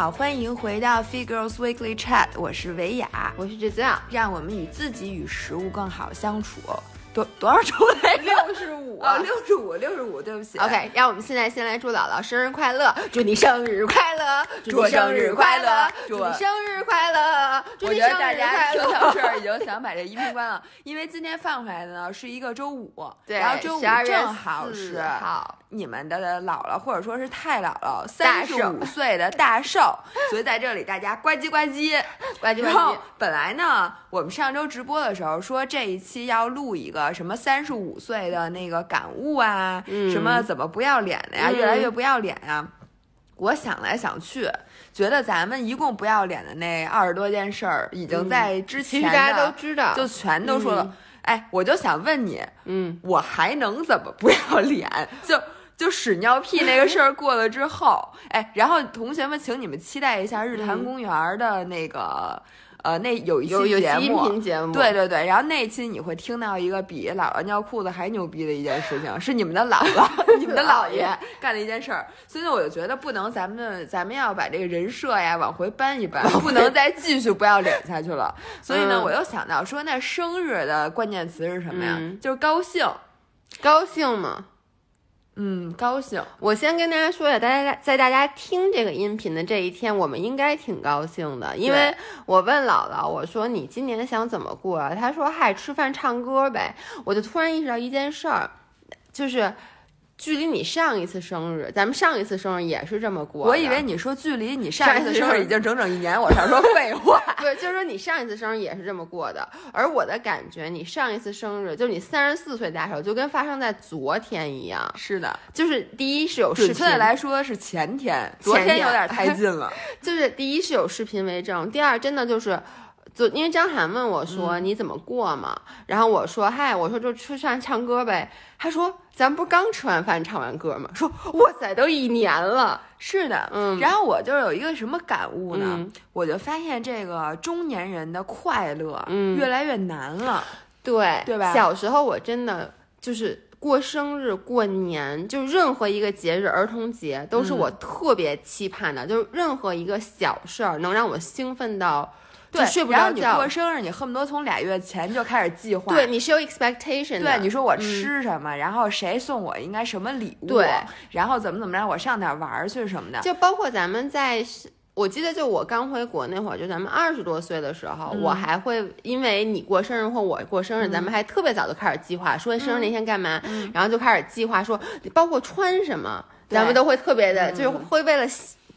好，欢迎回到 Figures Weekly Chat，我是维雅，我是志酱，让我们与自己与食物更好相处。多多少周来着？六十五啊，六十五，六十五，对不起。OK，让我们现在先来祝姥姥生日快乐，祝你生日快乐，祝你生日快乐。祝你生日快乐，祝我觉你生日得大家快乐。听到这儿已经想把这音频关了，因为今天放出来的呢是一个周五，对，然后周五正好是号，你们的姥姥或者说是太姥姥大三十五岁的大寿，所以在这里大家呱唧呱唧。呱唧呱然后唧。本来呢，我们上周直播的时候说这一期要录一个什么三十五岁的那个感悟啊，嗯什么怎么不要脸的呀，嗯越来越不要脸呀。我想来想去，觉得咱们一共不要脸的那二十多件事儿，已经在之前的、其实大家都知道，就全都说了。嗯哎，我就想问你，嗯，我还能怎么不要脸？就就屎尿屁那个事儿过了之后，哎，然后同学们，请你们期待一下日坛公园的那个、呃，那有一期有有期音节目。频节目，对对对，然后那一期你会听到一个比姥姥尿裤子还牛逼的一件事情，是你们的姥姥、你们的姥爷干的一件事儿。所以呢，我就觉得不能，咱们咱们要把这个人设呀往回搬一搬，不能再继续不要脸下去了。所以呢，嗯我又想到说，那生日的关键词是什么呀？嗯就是高兴。高兴吗？嗯，高兴。我先跟大家说一下，大家在大家听这个音频的这一天，我们应该挺高兴的，因为我问姥姥，我说你今年想怎么过啊？她说嗨，吃饭唱歌呗。我就突然意识到一件事儿，就是距离你上一次生日，咱们上一次生日也是这么过。我以为你说距离你上一次生日已经整整一年，我想说废话。对，就是说你上一次生日也是这么过的，而我的感觉，你上一次生日，就是你三十四岁大寿，就跟发生在昨天一样。是的，就是第一是有视频准确的来说是前天，昨天有点太近了。就是第一是有视频为证，第二真的就是。就因为张涵问我说、你怎么过嘛，然后我说嗨，我说就吃饭唱歌呗。他说咱不是刚吃完饭唱完歌吗？说哇塞，都一年了。是的，嗯然后我就有一个什么感悟呢？嗯我就发现这个中年人的快乐嗯越来越难了。对对吧小时候我真的就是过生日、过年，就任何一个节日，儿童节都是嗯我特别期盼的，就是任何一个小事儿能让我兴奋到就对，睡不然后你过。生日，你恨不得从俩月前就开始计划。对，你是有 expectation 的。对，你说我嗯吃什么，然后谁送我应该什么礼物，对，然后怎么怎么着，我上哪儿玩儿去什么的。就包括咱们在，我记得就我刚回国那会儿，就咱们二十多岁的时候，嗯我还会因为你过生日或我过生日，咱们还特别早就开始计划，说生日那天干嘛，然后就开始计划说，包括穿什么，咱们都会特别的，就是会为了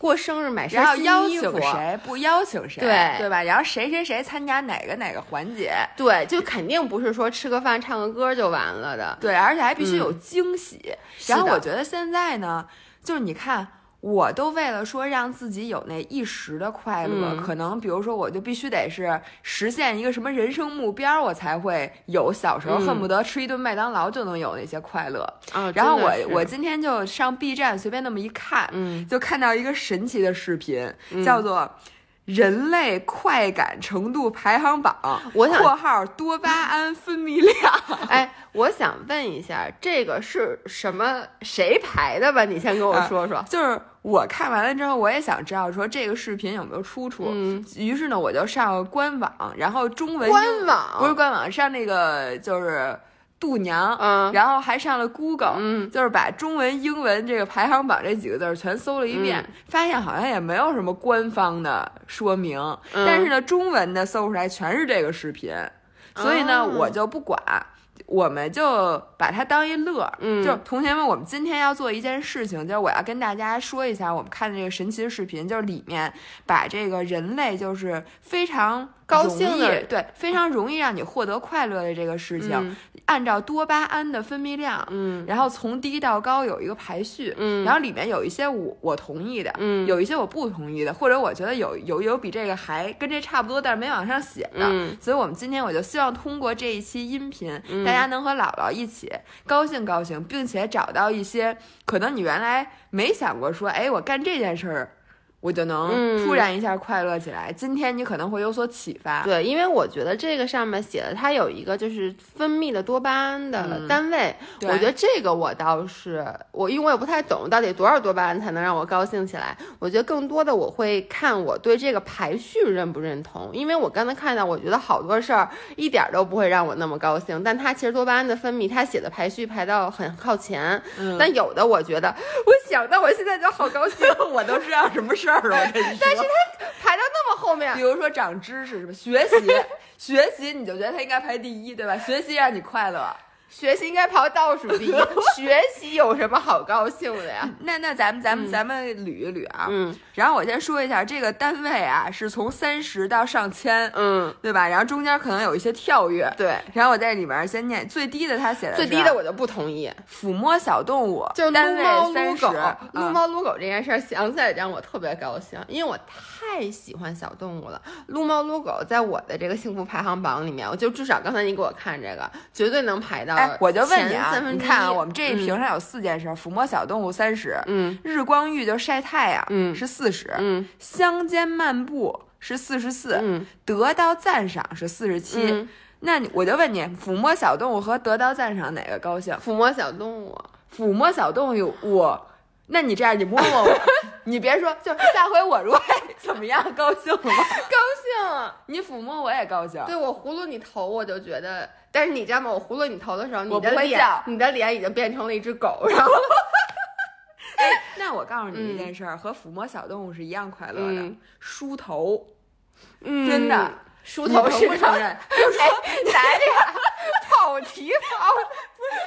过生日买谁然后新邀请。谁不邀请谁，对对吧？然后谁谁谁参加哪个哪个环节，对，就肯定不是说吃个饭唱个歌就完了的。对，而且还必须有惊喜。然后我觉得现在呢，就是你看。我都为了说让自己有那一时的快乐，嗯可能比如说我就必须得是实现一个什么人生目标，我才会有小时候嗯恨不得吃一顿麦当劳就能有那些快乐。啊，然后我我今天就上 B 站随便那么一看，嗯就看到一个神奇的视频，叫做。人类快感程度排行榜，我想括号多巴胺分泌量，哎，我想问一下，这个是什么谁排的吧？你先跟我啊说说。就是我看完了之后，我也想知道说这个视频有没有出处。嗯，于是呢，我就上官网，然后中文官网不是官网，上那个就是度娘，嗯。然后还上了 Google，、嗯。就是把中文、英文这个排行榜这几个字儿全搜了一遍，嗯。发现好像也没有什么官方的说明，嗯。但是呢，中文的搜出来全是这个视频，所以呢，哦我就不管。我们就把它当一乐儿，嗯。就同学们，我们今天要做一件事情，就是我要跟大家说一下，我们看的这个神奇的视频，就是里面把这个人类就是非常高兴的对，非常容易让你获得快乐的这个事情，嗯。按照多巴胺的分泌量，嗯。然后从低到高有一个排序，嗯。然后里面有一些我我同意的，嗯。有一些我不同意的，或者我觉得有有有比这个还跟这差不多，但是没往上写的，嗯。所以我们今天我就希望通过这一期音频，大家能和姥姥一起高兴高兴，并且找到一些可能你原来没想过说，哎，我干这件事儿。我就能嗯突然一下快乐起来。今天你可能会有所启发。对，因为我觉得这个上面写的，它有一个就是分泌的多巴胺的单位，嗯我觉得这个我倒是我，因为我也不太懂到底多少多巴胺才能让我高兴起来。我觉得更多的我会看我对这个排序认不认同，因为我刚才看到，我觉得好多事儿一点儿都不会让我那么高兴，但它其实多巴胺的分泌，它写的排序排到很靠前，嗯但有的我觉得，我想到我现在就好高兴，我都知道什么事儿了，我跟你说。但是他排到那么后面比，如说长知识是吧？学习，学习你就觉得他应该排第一，对吧？学习让你快乐。学习应该排倒数第一，学习有什么好高兴的呀？那那咱们咱们、咱们捋一捋啊。嗯然后我先说一下，这个单位啊是从三十到上千，嗯，对吧？然后中间可能有一些跳跃。对，然后我在里面先念最低的，他写的最低的我就不同意，抚摸小动物，就是单撸猫位三十撸狗，，撸啊猫撸狗这件事儿想起来让我特别高兴，因为我太喜欢小动物了。撸猫撸狗在我的这个幸福排行榜里面，我就至少刚才你给我看这个，绝对能排到哎，我就问你啊，你看啊，我们这一屏上有四件事：抚摸小动物三十，嗯日光浴就晒太阳，嗯是四十，嗯乡间漫步是四十四，嗯得到赞赏是四十七。嗯，那你我就问你，抚摸小动物和得到赞赏哪个高兴？抚摸小动物，抚摸小动物，我，那你这样，你摸摸我，你别说，就下回我如果 怎么样，高兴了吗？高兴。你抚摸我也高兴。对我葫芦你头，我就觉得，但是你知道吗？我葫芦你头的时候，你的脸你的脸已经变成了一只狗，然后 那我告诉你一件事儿，和抚摸小动物是一样快乐的，嗯梳头，嗯真的。梳头是承不承认？就是哎，咱俩 跑题跑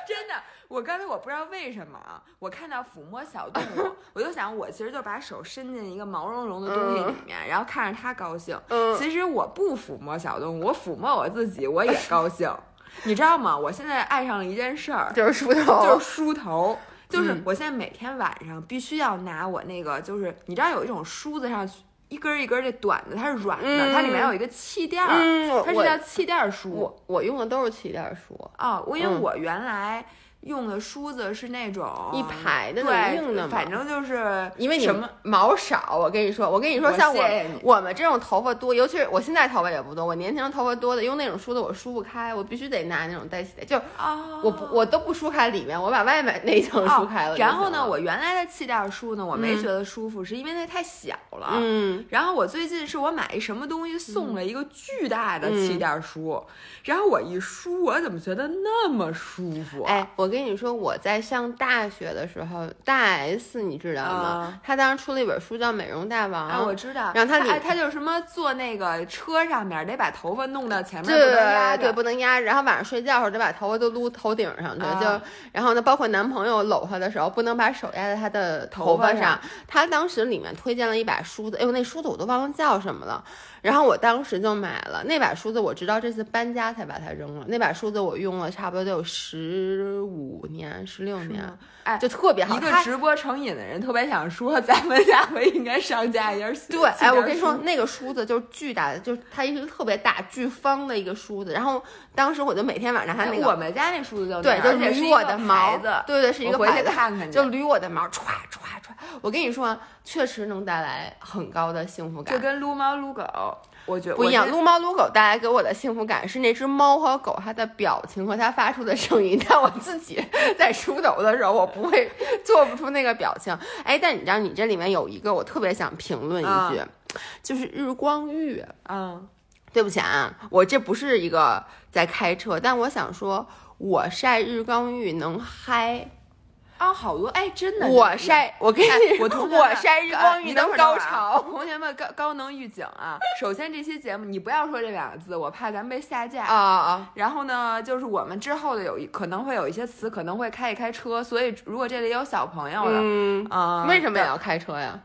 真的，我刚才我不知道为什么啊，我看到抚摸小动物，我就想我其实就把手伸进一个毛茸茸的东西里面，然后看着它高兴。嗯其实我不抚摸小动物，我抚摸我自己，我也高兴。你知道吗？我现在爱上了一件事儿，就是梳头，就是梳头。就是嗯我现在每天晚上必须要拿我那个，就是你知道有一种梳子上一根儿一根儿这短的，它是软的，嗯它里面有一个气垫儿，嗯，它是叫气垫儿梳。我我用的都是气垫梳，啊，我因为嗯我原来用的梳子是那种一排的那种，硬的嘛反正就是因为你什么毛少，我跟你说，我跟你说，像我我们这种头发多，尤其是我现在头发也不多，我年轻人头发多的，用那种梳子我梳不开，我必须得拿那种带起的，就啊，我不我都不梳开里面，我把外面那一层梳开了、哦。然后呢，我原来的气垫梳呢，我没嗯觉得舒服，是因为那太小了。嗯，然后我最近是我买一什么东西送了一个巨大的嗯气垫梳，然后我一梳，我怎么觉得那么舒服、啊？哎，我跟你说，我在上大学的时候，大 S 你知道吗？啊她当时出了一本书叫《美容大王》，啊，我知道。然后它里哎，它就是什么坐那个车上面得把头发弄到前面，对对，不能压着。然后晚上睡觉的时候得把头发都撸头顶上去，啊就然后呢，包括男朋友搂她的时候，不能把手压在她的头发上。她当时里面推荐了一把梳子，哎呦，那梳子我都忘了叫什么了。然后我当时就买了那把梳子，我直到这次搬家才把它扔了。那把梳子我用了差不多得有十五年、十六年，哎就特别好。一个直播成瘾的人特别想说，咱们下回应该上架一下。对，哎，我跟你说，，那个梳子就是巨大的，就是它一个特别大、巨方的一个梳子。然后当时我就每天晚上它那个，我们家那梳子就对，就捋我的毛子，对对，是一个牌子，看看就捋我的毛，歘歘歘。我跟你说，确实能带来很高的幸福感就。跟撸猫撸狗，我觉得不一样，撸猫撸狗带来给我的幸福感是那只猫和狗它的表情和它发出的声音，但我自己在梳头的时候，我不会做不出那个表情。哎，但你知道，你这里面有一个我特别想评论一句，就是日光浴。嗯，对不起啊，我这不是一个在开车，但我想说，我晒日光浴能嗨，啊，好多哎，真的，我晒，我跟哎你，我我晒日呃光浴你等能高潮。同学们高高能预警啊！首先这期节目你不要说这两个字，我怕咱们被下架啊啊！然后呢，就是我们之后的有一可能会有一些词可能会开一开车，所以如果这里有小朋友的，嗯，啊、为什么也要开车呀？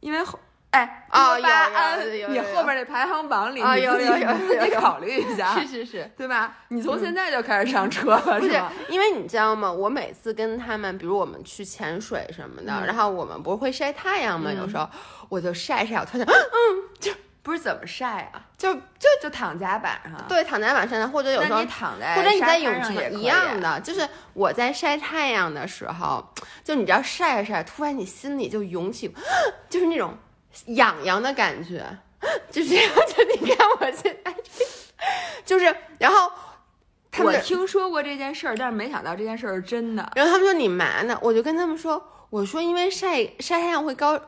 因为后哎啊多巴有有胺有有有你后边那排行榜里，啊你自己有有有你自己有有考虑一下，是是是。对吧？你从现在就开始上车了，不是吗？，因为你知道吗？我每次跟他们，比如我们去潜水什么的，嗯然后我们不是会晒太阳吗？嗯有时候我就晒晒，我突然 嗯就不是怎么晒啊？就就就躺甲板上。对躺甲板上，或者有时候躺在或者你在泳池一样的，就是我在晒太阳的时候，就你知道晒着晒着，突然你心里就涌起，就是那种痒痒的感觉，就这样。就你看我现在，就是然后他们我听说过这件事儿，但是没想到这件事儿是真的。然后他们说你嘛呢？我就跟他们说，我说因为晒晒太阳会高，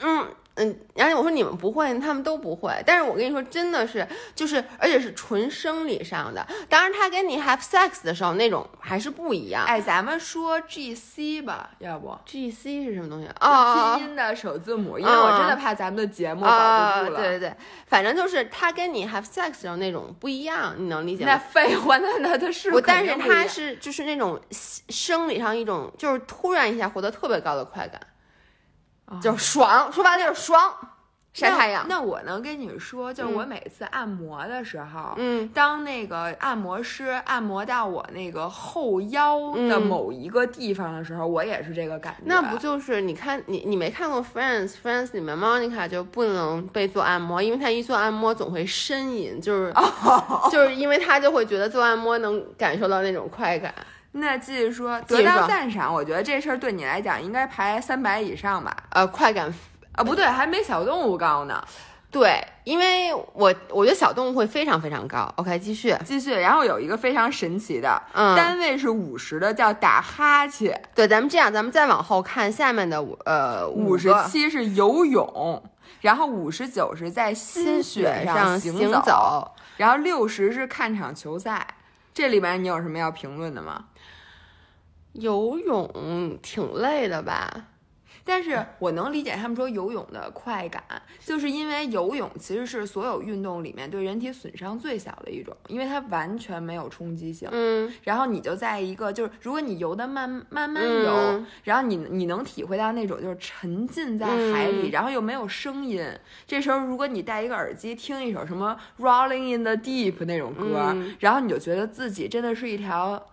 嗯嗯，然后我说你们不会，他们都不会。但是我跟你说，真的是就是，而且是纯生理上的。当然，他跟你 have sex 的时候那种还是不一样。哎，咱们说 G C 吧，要不 G C 是什么东西？哦，拼音的首字母，因为我真的怕咱们的节目保啊，不住了。对对对，反正就是他跟你 have sex 的时候那种不一样，你能理解吗？那废话，那那他是我，但是他是就是那种生理上一种，就是突然一下获得特别高的快感，就是爽，说白了就是爽，晒太阳。那那我能跟你说，就是嗯我每次按摩的时候，嗯，当那个按摩师按摩到我那个后腰的嗯某一个地方的时候，我也是这个感觉。那不就是你看你你没看过 Friends？Friends 里面 Monica 就不能被做按摩，因为她一做按摩总会呻吟，就是、就是因为她就会觉得做按摩能感受到那种快感。那继续说，得到赞赏，我觉得这事儿对你来讲应该排三百以上吧？呃，快感啊，不对，还没小动物高呢。对，因为我我觉得小动物会非常非常高。OK，继续，继续，然后有一个非常神奇的，嗯单位是五十的，叫打哈欠；对，咱们这样，咱们再往后看下面的呃五十七是游泳，然后五十九是在新雪上行走。然后六十是看场球赛。这里面你有什么要评论的吗？游泳挺累的吧？但是我能理解他们说游泳的快感，就是因为游泳其实是所有运动里面对人体损伤最小的一种，因为它完全没有冲击性。嗯然后你就在一个就是，如果你游的慢慢慢游，嗯然后你你能体会到那种就是沉浸在海里，嗯然后又没有声音。这时候如果你戴一个耳机听一首什么《Rolling in the Deep》那种歌，嗯然后你就觉得自己真的是一条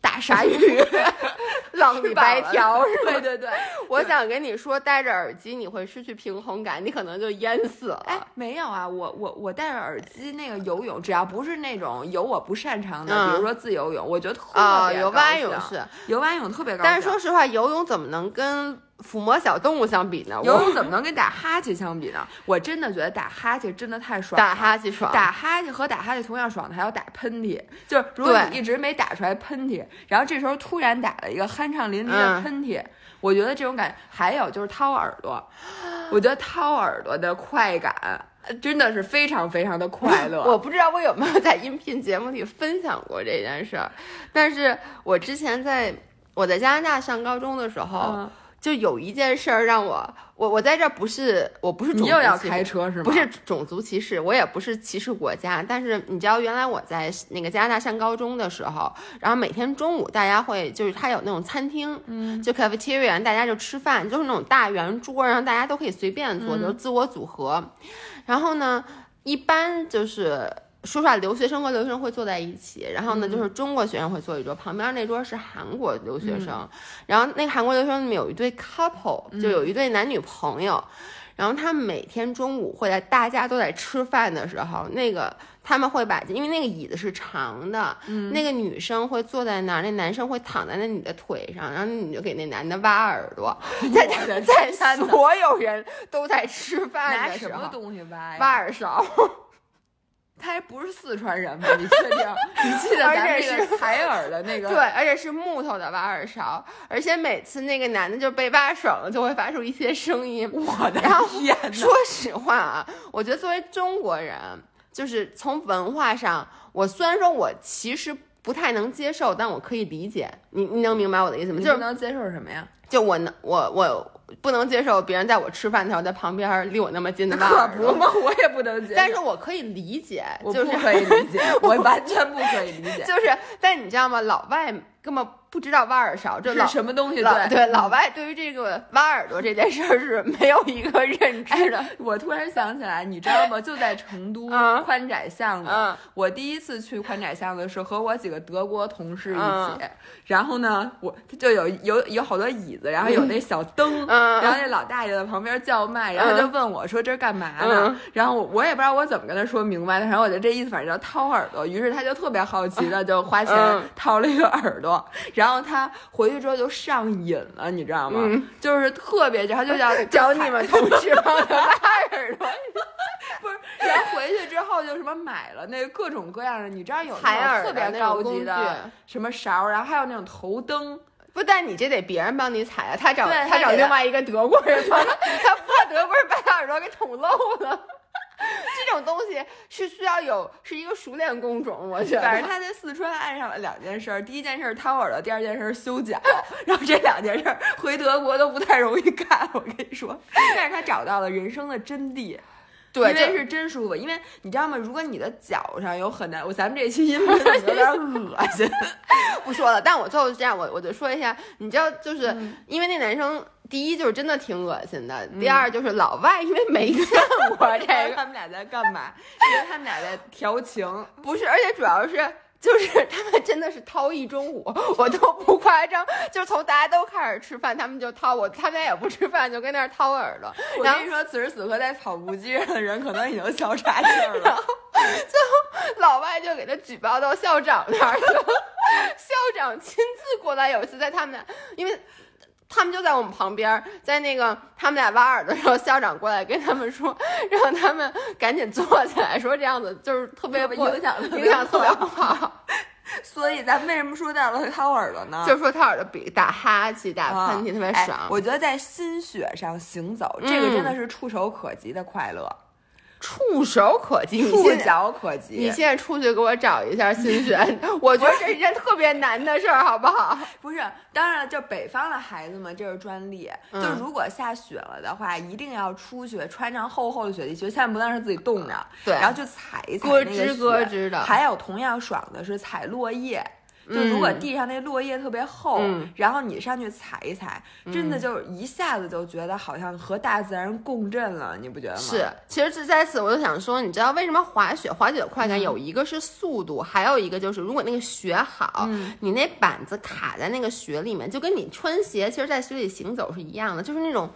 大鲨鱼，浪里白条是吧？对对对。我想跟你说，戴着耳机你会失去平衡感，你可能就淹死了。哎，没有啊，我我我戴着耳机那个游泳，只要不是那种游我不擅长的，嗯比如说自由泳，我觉得特啊，别游蛙泳是，游蛙泳特别高兴。但是说实话，游泳怎么能跟抚摸小动物相比呢？我游泳怎么能跟打哈欠相比呢？我真的觉得打哈欠真的太爽了。打哈欠爽？打哈欠和打哈欠同样爽的还有打喷嚏，就是如果你一直没打出来喷嚏，然后这时候突然打了一个酣畅淋漓的嗯喷嚏，我觉得这种感还有就是掏耳朵，我觉得掏耳朵的快感呃真的是非常非常的快乐。我不知道我有没有在音频节目里分享过这件事儿，但是我之前在我在加拿大上高中的时候，嗯就有一件事儿让我，我我在这儿不是我不是种族你又要开车是吗？不是种族歧视，我也不是歧视国家，但是你知道，原来我在那个加拿大上高中的时候，然后每天中午大家会就是他有那种餐厅，嗯，就 cafeteria，大家就吃饭，就是那种大圆桌，然后大家都可以随便坐，嗯就是自我组合。然后呢，一般就是。说实话，留学生和留学生会坐在一起，然后呢，嗯。就是中国学生会坐一桌，旁边那桌是韩国留学生，嗯然后那个韩国留学生里面有一对 couple，就有一对男女朋友，然后他们每天中午会在大家都在吃饭的时候，那个他们会把，因为那个椅子是长的，嗯。那个女生会坐在那儿，那男生会躺在那女的腿上，然后你就给那男的挖耳朵，在的在所有人都在吃饭拿什么的时候东西挖呀？挖耳勺，他还不是四川人吗？你确定？你记得咱而且那个采耳的那个？对，而且是木头的挖耳勺，而且每次那个男的就被挖爽了，就会发出一些声音。我的天哪！说实话啊，我觉得作为中国人，就是从文化上，我虽然说我其实不太能接受，但我可以理解。你你能明白我的意思吗？就是能接受什么呀？就我能我我不能接受别人在我吃饭的时候在旁边离我那么近的吧可，不嘛，我也不能接受。但是我可以理解，我不就是可以理解，我完全不可以理解，就是，但你知道吗？老外根本不知道挖耳勺，这是什么东西？老对对老外对于这个挖耳朵这件事儿是没有一个认知的。我突然想起来，你知道吗？就在成都嗯宽窄巷子，嗯我第一次去宽窄巷子是和我几个德国同事一起，嗯然后呢，我就有有有好多椅子，然后有那小灯，嗯然后那老大爷在旁边叫卖，然后他就问我说这是干嘛呢？嗯然后我我也不知道我怎么跟他说明白的，然后我就这意思，反正叫掏耳朵，于是他就特别好奇的就花钱嗯掏了一个耳朵，然后他回去之后就上瘾了，你知道吗？就是特别，然后就想 找你们同事帮 他挖耳朵。不是，然后回去之后就什么买了那各种各样的，你知道有那种特别高级的什么勺儿，然后还有那种头灯。不，但你这得别人帮你踩啊，他找对他找另外一个德国人帮他，他怕德国人把他耳朵给捅漏了。这种东西是需要有是一个熟练工种，我觉得。反正他在四川爱上了两件事儿，第一件事儿掏耳朵，第二件事儿修脚。然后这两件事儿回德国都不太容易干，我跟你说。但是他找到了人生的真谛。对，这因为是真舒服，因为你知道吗？如果你的脚上有很难，我咱们这期音频有点恶心？不说了。但我最后是这样，我我就说一下，你知道，就是、嗯因为那男生，第一就是真的挺恶心的，第二就是老外因为没见过 这个，他们俩在干嘛？因为他们俩在调情。不是，而且主要是。就是 他们真的是掏一中午，我都不夸张，就是从大家都开始吃饭，他们就掏我，他们俩也不吃饭，就跟那儿掏耳朵。我跟你说，此时此刻在跑步机上的人可能已经笑岔气儿了。老外就给他举报到校长那儿去了，校长亲自过来。有一次在他们俩，因为他们就在我们旁边，在那个他们俩挖耳朵的时候，校长过来跟他们说，让他们赶紧坐起来，说这样子就是特别 影响影响特别不不好。所以咱们为什么说到了掏耳朵呢？就是说掏耳朵比打哈欠、打喷嚏特别哎爽。我觉得在心血上行走，这个真的是触手可及的快乐，触手可及，触脚可及。你现在出去给我找一下心血，我觉得这是一件特别难的事儿，好不好？不是，当然了，就北方的孩子们，这是专利。嗯就如果下雪了的话，一定要出去穿上厚厚的雪地靴，千万不能让自己冻着。对然后去踩一踩咯那个吱咯雪吱的还有同样爽的是踩落叶。就如果嗯。地上那落叶特别厚，嗯。然后你上去踩一踩，真的就一下子就觉得好像和大自然共振了，你不觉得吗？是，其实这在此我就想说，你知道为什么滑雪滑雪的快嗯。感有一个是速度，还有一个就是如果那个雪好，嗯你那板子卡在那个雪里面，就跟你穿鞋，其实在雪里行走是一样的，就是那种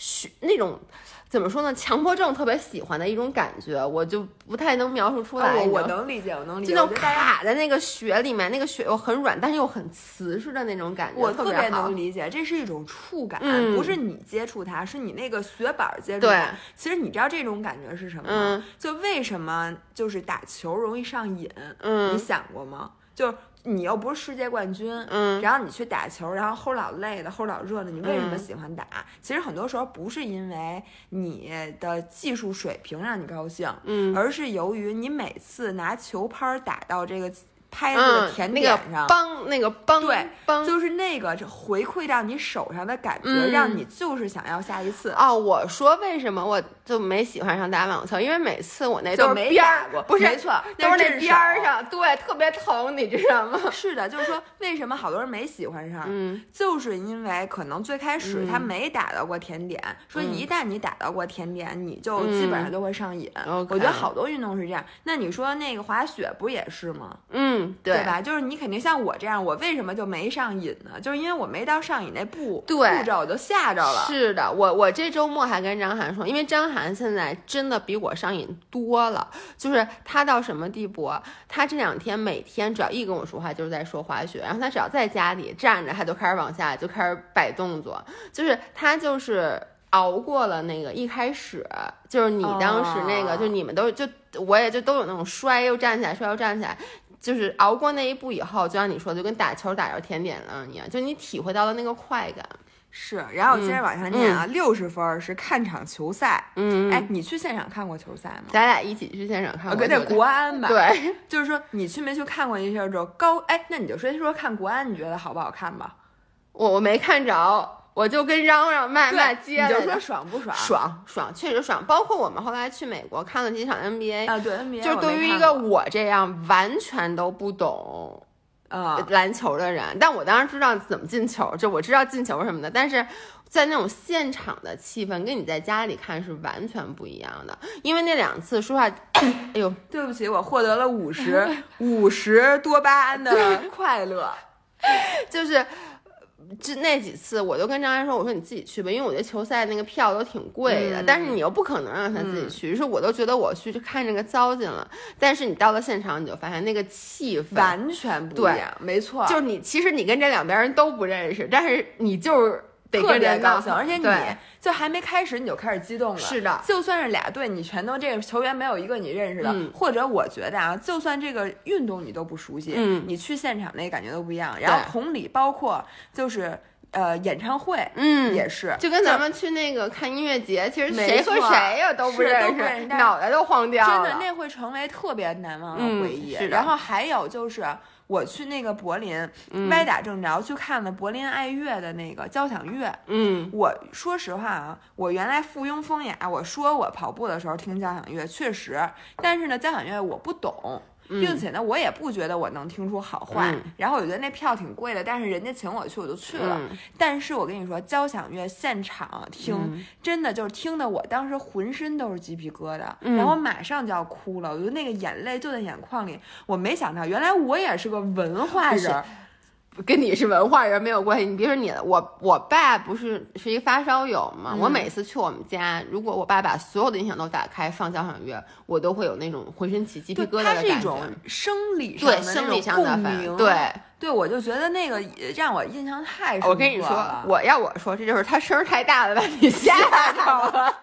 雪那种。怎么说呢？强迫症特别喜欢的一种感觉，我就不太能描述出来。啊我能理解，我能理解。就卡在那个雪里面，那个雪又很软，但是又很瓷实的那种感觉，我特别能理解，这是一种触感，嗯不是你接触它，是你那个雪板儿接触对它。其实你知道这种感觉是什么吗？嗯就为什么就是打球容易上瘾？你嗯想过吗？就是你又不是世界冠军，嗯。然后你去打球，然后齁老累的，齁老热的，你为什么嗯。喜欢打？其实很多时候不是因为你的技术水平让你高兴，嗯。而是由于你每次拿球拍儿打到这个拍子的嗯，甜那点上，个梆那个梆对梆就是那个回馈到你手上的感觉，嗯让你就是想要下一次。哦，我说为什么我就没喜欢上打网球？因为每次我那都没打过不是没错都是那边儿上，对，特别疼，你知道吗？是的，就是说，为什么好多人没喜欢上？嗯就是因为可能最开始他没打到过甜点，说嗯一旦你打到过甜点，你就基本上就会上瘾。我觉得好多运动是这样。那你说那个滑雪不也是吗？嗯，对吧？就是你肯定像我这样，我为什么就没上瘾呢？就是因为我没到上瘾那步步骤，我就吓着了。是的，我我这周末还跟张涵说，因为张涵现在真的比我上瘾多了，就是他到什么地步啊？他这两天每天只要一跟我说话，就是在说滑雪，然后他只要在家里站着，他就开始往下就开始摆动作，就是他就是。熬过了那个一开始，就是你当时那个，哦就你们都就我也就都有那种摔又站起来，摔又站起来，就是熬过那一步以后，就像你说，就跟打球打着甜点了一样，就你体会到了那个快感。是，然后我接着往下念啊，六十分儿是看场球赛。嗯，哎，你去现场看过球赛吗？咱俩一起去现场看我跟那。国安吧，，对，就是说你去没去看过一下之后高？哎，那你就先说看国安，你觉得好不好看吧？我我没看着，我就跟嚷嚷骂骂对，你就说。爽不爽？爽爽，确实爽。包括我们后来去美国看了几场 NBA，、啊，对 NBA，就对于一个我这样完全都不懂啊，篮球的人，但我当然知道怎么进球，就我知道进球什么的，但是在那种现场的气氛跟你在家里看是完全不一样的。因为那两次，说话，哎呦，对不起，我获得了五十 五十多巴胺的快乐。就是这那几次，我就跟张安说：“我说你自己去吧，因为我觉得球赛那个票都挺贵的，嗯但是你又不可能让他自己去，于是我都觉得我去看这个糟践了。但是你到了现场，你就发现那个气氛，完全不一样，没错，就是你其实你跟这两边人都不认识，但是你就是得特别高兴，而且你就还没开始你就开始激动了。是的，就算是俩队，你全都这个球员没有一个你认识的，嗯或者我觉得啊，就算这个运动你都不熟悉，嗯你去现场那感觉都不一样。然后同理，包括就是呃演唱会，嗯也是，就跟咱们去那个看音乐节，其实谁和谁呀都不是认都不认识脑袋都晃掉了。真的那会成为特别难忘的嗯回忆。是然后还有就是。我去那个柏林，嗯歪打正着去看了柏林爱乐的那个交响乐。嗯我说实话啊，我原来附庸风雅，我说我跑步的时候听交响乐，确实，但是呢，交响乐我不懂。并且呢，我也不觉得我能听出好坏。嗯然后我觉得那票挺贵的，但是人家请我去，我就去了。嗯但是我跟你说，交响乐现场听，嗯真的就是听的我当时浑身都是鸡皮疙瘩，嗯然后马上就要哭了，我觉得那个眼泪就在眼眶里。我没想到，原来我也是个文化人儿。跟你是文化人没有关系。你别说你了，我我爸不是是一个发烧友嘛，嗯我每次去我们家，如果我爸把所有的音响都打开放交响乐，我都会有那种浑身起鸡皮，疙瘩的感觉它是一种觉。生理上的那生理种上的反共鸣。对，对，我就觉得那个也让我印象太深刻了。我跟你说，我要我说，这就是他声儿太大了，把你吓着了。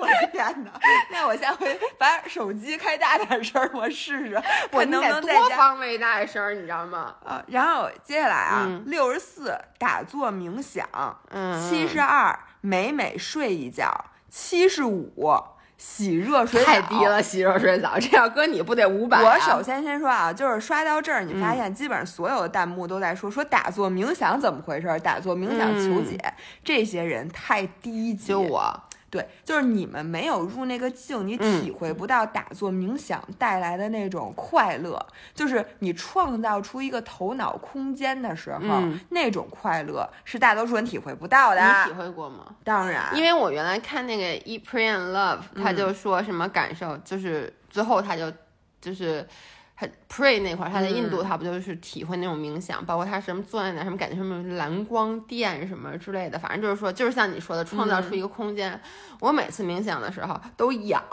我的天哪！那我下回把手机开大点声儿，我试试，我能不能。多方位大声儿，你知道吗？啊，然后接下来啊嗯，六十四打坐冥想，嗯，七十二美美睡一觉，七十五洗热水澡太低。了，洗热水澡，这要搁你不得五百、啊？我首先先说啊，就是刷到这儿，你发嗯现基本上所有的弹幕都在说、说打坐冥想怎么回事，打坐冥想求解，这些人太低级。了就我，对，就是你们没有入那个境，你嗯体会不到打坐冥想带来的那种快乐。就是你创造出一个头脑空间的时候，嗯那种快乐是大多数人体会不到的。你体会过吗？当然，因为我原来看那个《Eat Pray and Love》，他就说什么感受，就是最后他就就是他 pray 那块儿，他在印度他不就是体会那种冥想，包括他什么坐在那什么感觉什么蓝光电什么之类的，反正就是说，就是像你说的，创造出一个空间。我每次冥想的时候都痒，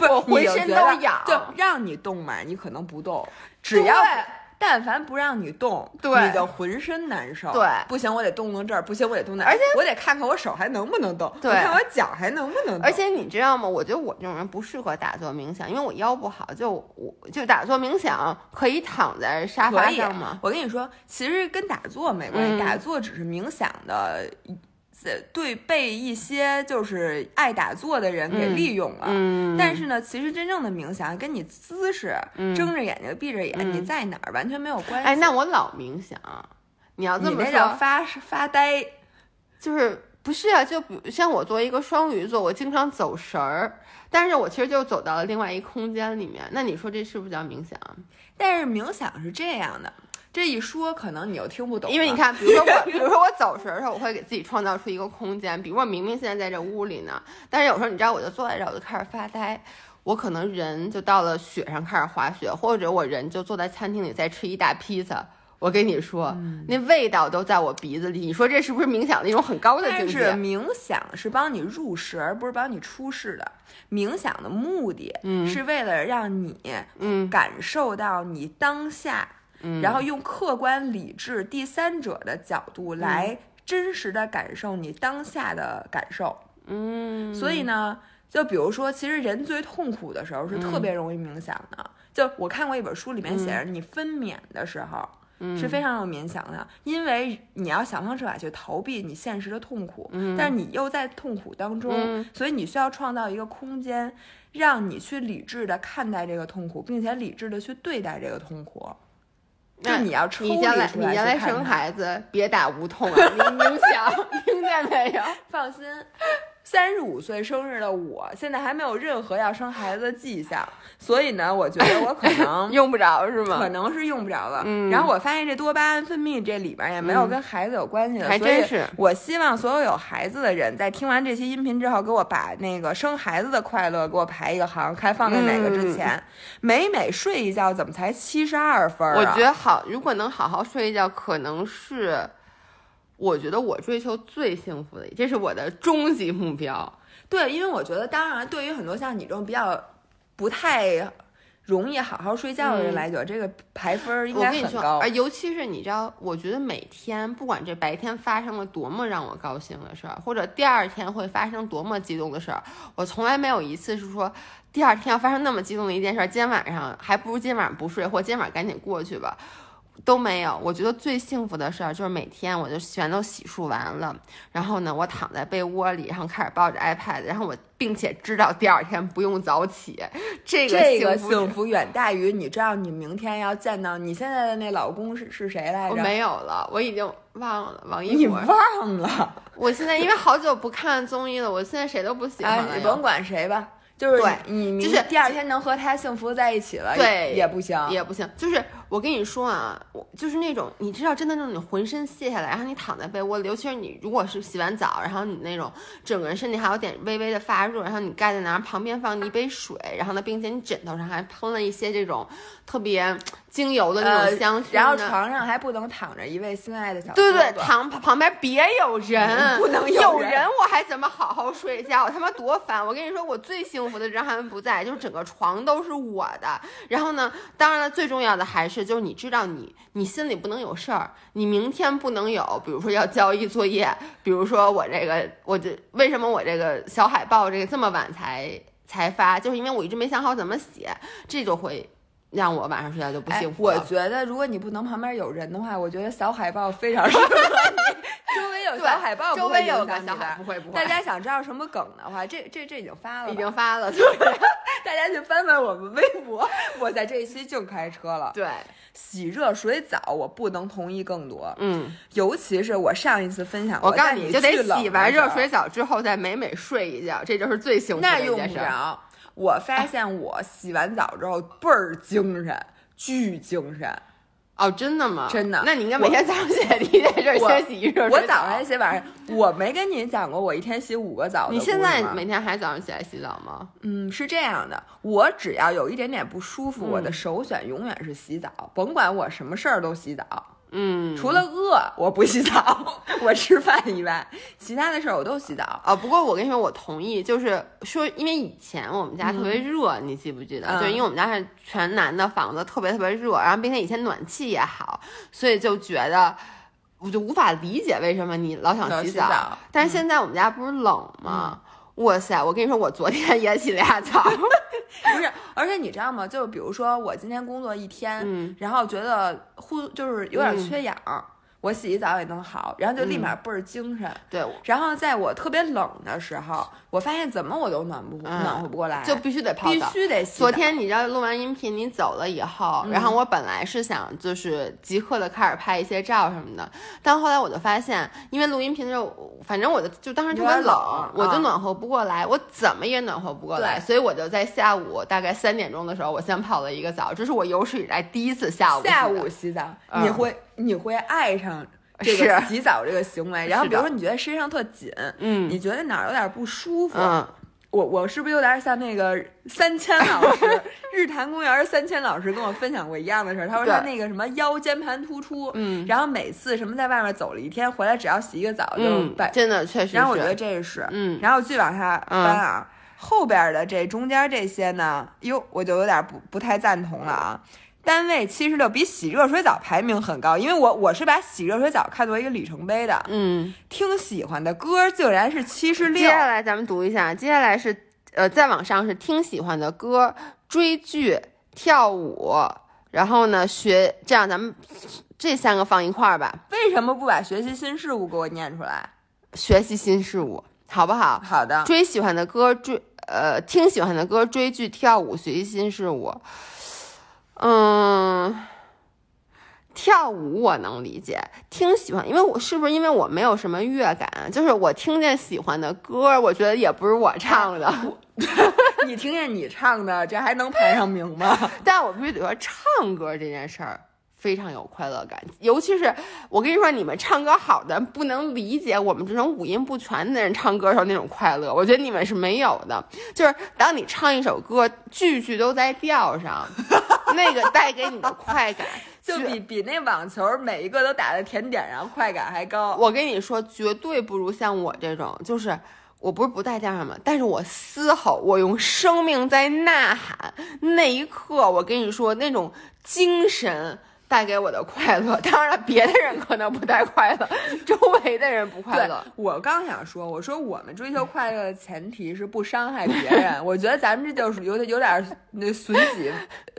就我浑身都痒就让你动嘛，你可能不动，只要对但凡不让你动，对你就浑身难受。对不行，我得动动这儿，不行，我得动那儿，而且我得看看我手还能不能动，对我看我脚还能不能动。而且你知道吗？我觉得我这种人不适合打坐冥想，因为我腰不好。就我就打坐冥想可以躺在沙发上吗？我跟你说，其实跟打坐没关系，嗯打坐只是冥想的。呃对，被一些就是爱打坐的人给嗯利用了。嗯，但是呢，其实真正的冥想跟你姿势、嗯睁着眼睛、闭着眼，嗯你在哪儿完全没有关系。哎，那我老冥想，你要这么说，发发呆。就是不是啊？就像我作为一个双鱼座，我经常走神儿，但是我其实就走到了另外一空间里面。那你说这是不是叫冥想？但是冥想是这样的，这一说可能你又听不懂，因为你看，比如说我，比如说我走神儿的时候，我会给自己创造出一个空间。比如我明明现在在这屋里呢，但是有时候你知道，我就坐在这儿，我就开始发呆。我可能人就到了雪上开始滑雪，或者我人就坐在餐厅里在吃一大披萨。我跟你说，嗯那味道都在我鼻子里。你说这是不是冥想的一种很高的境但是界？冥想是帮你入世，而不是帮你出世的。冥想的目的嗯是为了让你嗯感受到你当下，嗯，然后用客观理智第三者的角度来真实的感受你当下的感受。嗯，所以呢，就比如说，其实人最痛苦的时候是特别容易冥想的。就我看过一本书，里面写着，你分娩的时候。是非常有冥想的，因为你要想方设法去逃避你现实的痛苦，但是你又在痛苦当中，嗯所以你需要创造一个空间，让你去理智的看待这个痛苦，并且理智的去对待这个痛苦。就那你要出你将来你将来生孩子别打无痛啊！你冥想 听见没有？放心。三十五岁生日的我，现在还没有任何要生孩子的迹象，所以呢，我觉得我可能 用不着是吗？可能是用不着了。嗯然后我发现这多巴胺分泌这里边也没有跟孩子有关系的，还真是我希望所有有孩子的人在听完这期音频之后，给我把那个生孩子的快乐给我排一个行，看放在哪个之前。每每睡一觉，怎么才七十二分啊？我觉得好，如果能好好睡一觉，可能是我觉得我追求最幸福的，这是我的终极目标。对，因为我觉得，当然，对于很多像你这种比较不太容易好好睡觉的人嗯来讲，这个排分儿应该很高啊，。尤其是你知道，我觉得每天不管这白天发生了多么让我高兴的事儿，或者第二天会发生多么激动的事儿，我从来没有一次是说第二天要发生那么激动的一件事儿，今天晚上还不如今天晚上不睡，或今天晚上赶紧过去吧。都没有，我觉得最幸福的事儿就是每天我就全都洗漱完了，然后呢，我躺在被窝里，然后开始抱着 iPad，然后我并且知道第二天不用早起，这个这个幸福远大于你知道你明天要见到你现在的那老公是是谁来着？我没有了，我已经忘了王一博你。忘了？我现在因为好久不看综艺了，我现在谁都不喜欢。你甭管谁吧，就是你就是第二天能和他幸福在一起了，对也不行。也不行，就是我跟你说啊，我就是那种你知道，真的那种你浑身卸下来，然后你躺在被窝里，尤其是你如果是洗完澡，然后你那种整个人身体还有点微微的发热，然后你盖在那儿，旁边放一杯水，然后呢，并且你枕头上还喷了一些这种特别精油的那呃种香薰、然后床上还不能躺着一位心爱的小对对，哥哥旁旁边别有人，不能有有人我还怎么好好睡觉？我他妈多烦！我跟你说，我最幸福的张涵文不在，就是整个床都是我的。然后呢，当然了，最重要的还是就是你知道你你心里不能有事儿，你明天不能有，比如说要交一作业，比如说我这个我这为什么我这个小海报这个这么晚才才发，就是因为我一直没想好怎么写，这就会让我晚上睡觉就不哎幸福了。我觉得，如果你不能旁边有人的话，我觉得小海报非常适合你。周围有小海报，周围有个小海，报。不会不会，大家想知道什么梗的话，这这这已经发了，已经发了，对 大家去翻翻我们微博。我在这一期净开车了。对，洗热水澡，我不能同意更多，嗯。尤其是我上一次分享过，我告诉在你，就得洗完热水澡之后再美美睡一觉，这就是最幸福那用的一件事儿。不着。我发现我洗完澡之后倍儿精神，巨精神。哦，真的吗？真的那你应该每天早上起来第一件事先洗一热水澡。我早上洗晚上，我没跟你讲过，我一天洗五个澡你。现在每天还早上起来洗澡吗？嗯，是这样的，我只要有一点点不舒服，嗯我的首选永远是洗澡，甭管我什么事儿都洗澡，嗯，除了饿我不洗澡，我吃饭以外，其他的事儿我都洗澡。哦，不过我跟你说，我同意，就是说，因为以前我们家特别热，你记不记得？嗯就因为我们家是全南的房子，特别特别热，然后并且以前暖气也好，所以就觉得。我就无法理解为什么你老想洗澡，洗澡但是现在我们家不是冷吗？哇塞！我跟你说，我昨天也洗了俩澡，不是，而且你知道吗？就是比如说我今天工作一天，嗯然后觉得呼就是有点缺氧，我洗一澡也能好，然后就立马倍儿精神。对，然后在我特别冷的时候，我发现怎么我都暖不、嗯暖和不过来，就必须得泡澡必。须得洗。昨天你知道录完音频你走了以后，然嗯后我本来是想就是即刻的开始拍一些照什么的，但后来我就发现，因为录音频的时候，反正我就就当时特别冷我就啊暖和不过来，我怎么也暖和不过来，所以我就在下午大概三点钟的时候，我先泡了一个澡，这是我有史以来第一次下午下洗的午洗澡，嗯你会你会爱上这个洗澡这个行为。然后比如说你觉得身上特紧，嗯。你觉得哪儿有点不舒服，嗯，我我是不是有点像那个三千老师，日坛公园三千老师跟我分享过一样的事儿？他说他那个什么腰间盘突出，嗯。然后每次什么在外面走了一天，回来只要洗一个澡就嗯，真的确实，然后我觉得这是，嗯。然后继续往下翻啊，后边的这中间这些呢，哟，我就有点不不太赞同了啊。单位七十六比洗热水澡排名很高，因为我我是把洗热水澡看作一个里程碑的。嗯。听喜欢的歌竟然是七十六接，下来咱们读一下，接下来是呃，再往上是听喜欢的歌、追剧、跳舞，然后呢学，这样咱们这三个放一块儿吧，为什么不把学习新事物给我念出来？学习新事物，好不好？好的，追喜欢的歌，追呃听喜欢的歌，追剧、跳舞，学习新事物。嗯，跳舞我能理解，听喜欢，因为我是不是因为我没有什么乐感，就是我听见喜欢的歌，我觉得也不是我唱的。你听见你唱的，这还能排上名吗？但我必须得说，唱歌这件事儿。非常有快乐感，尤其是我跟你说，你们唱歌好的不能理解我们这种五音不全的人唱歌时候那种快乐。我觉得你们是没有的，就是当你唱一首歌，句句都在调上，那个带给你的快感，就比比那网球每一个都打在甜点上快感还高。我跟你说，绝对不如像我这种，就是我不是不带调上吗？但是我嘶吼，我用生命在呐喊，那一刻，我跟你说那种精神。带给我的快乐，当然了，别的人可能不带快乐，周围的人不快乐。我刚想说，我说我们追求快乐的前提是不伤害别人。我觉得咱们这就是有点有点那损己、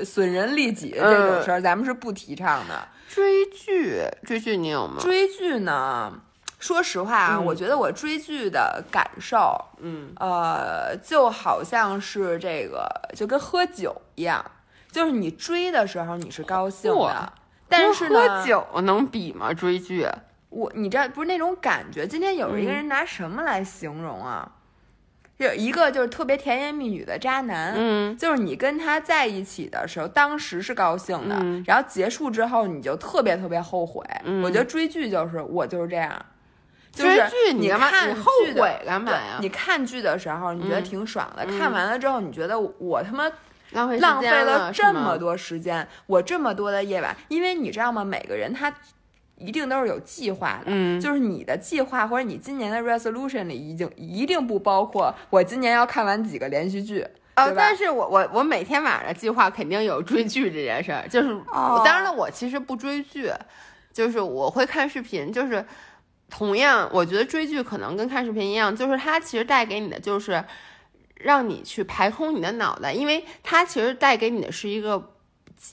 损人利己的这种事儿，咱们是不提倡的。追剧，追剧你有吗？追剧呢，说实话啊，我觉得我追剧的感受，嗯，呃，就好像是这个，就跟喝酒一样，就是你追的时候你是高兴的。但是喝酒能比吗？追剧，我你知道不是那种感觉。今天有一个人拿什么来形容啊？有一个就是特别甜言蜜语的渣男，嗯，就是你跟他在一起的时候，当时是高兴的，然后结束之后你就特别特别后悔。我觉得追剧就是我就是这样，追剧你看后悔干嘛呀？你看剧的时候你觉得挺爽的，看完了之后你觉得我他妈。浪费浪费了这么多时间，我这么多的夜晚，因为你知道吗？每个人他一定都是有计划的，嗯，就是你的计划或者你今年的 resolution 里已经一定不包括我今年要看完几个连续剧，呃，但是我我我每天晚上的计划肯定有追剧这件事儿，就是当然了，我其实不追剧，就是我会看视频，就是同样，我觉得追剧可能跟看视频一样，就是它其实带给你的就是。让你去排空你的脑袋，因为它其实带给你的是一个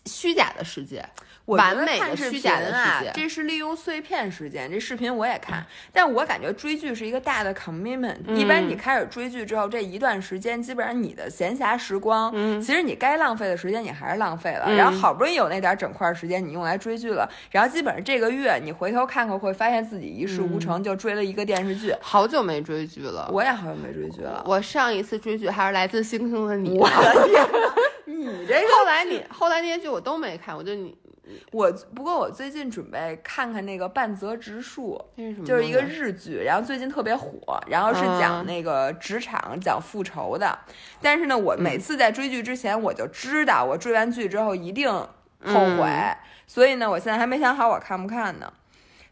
虚假的世界。完美的虚假的世界，这是利用碎片时间。这视频我也看，但我感觉追剧是一个大的 commitment。一般你开始追剧之后，这一段时间基本上你的闲暇时光，其实你该浪费的时间你还是浪费了。然后好不容易有那点整块时间你用来追剧了，然后基本上这个月你回头看看会发现自己一事无成，就追了一个电视剧。好久没追剧了，我也好久没追剧了。我上一次追剧还是来自星星的你。我的天，你这 后来你后来那些剧我都没看，我就你。我不过我最近准备看看那个半泽直树，是就是一个日剧，然后最近特别火，然后是讲那个职场讲复仇的。但是呢，我每次在追剧之前，我就知道我追完剧之后一定后悔，所以呢，我现在还没想好我看不看呢。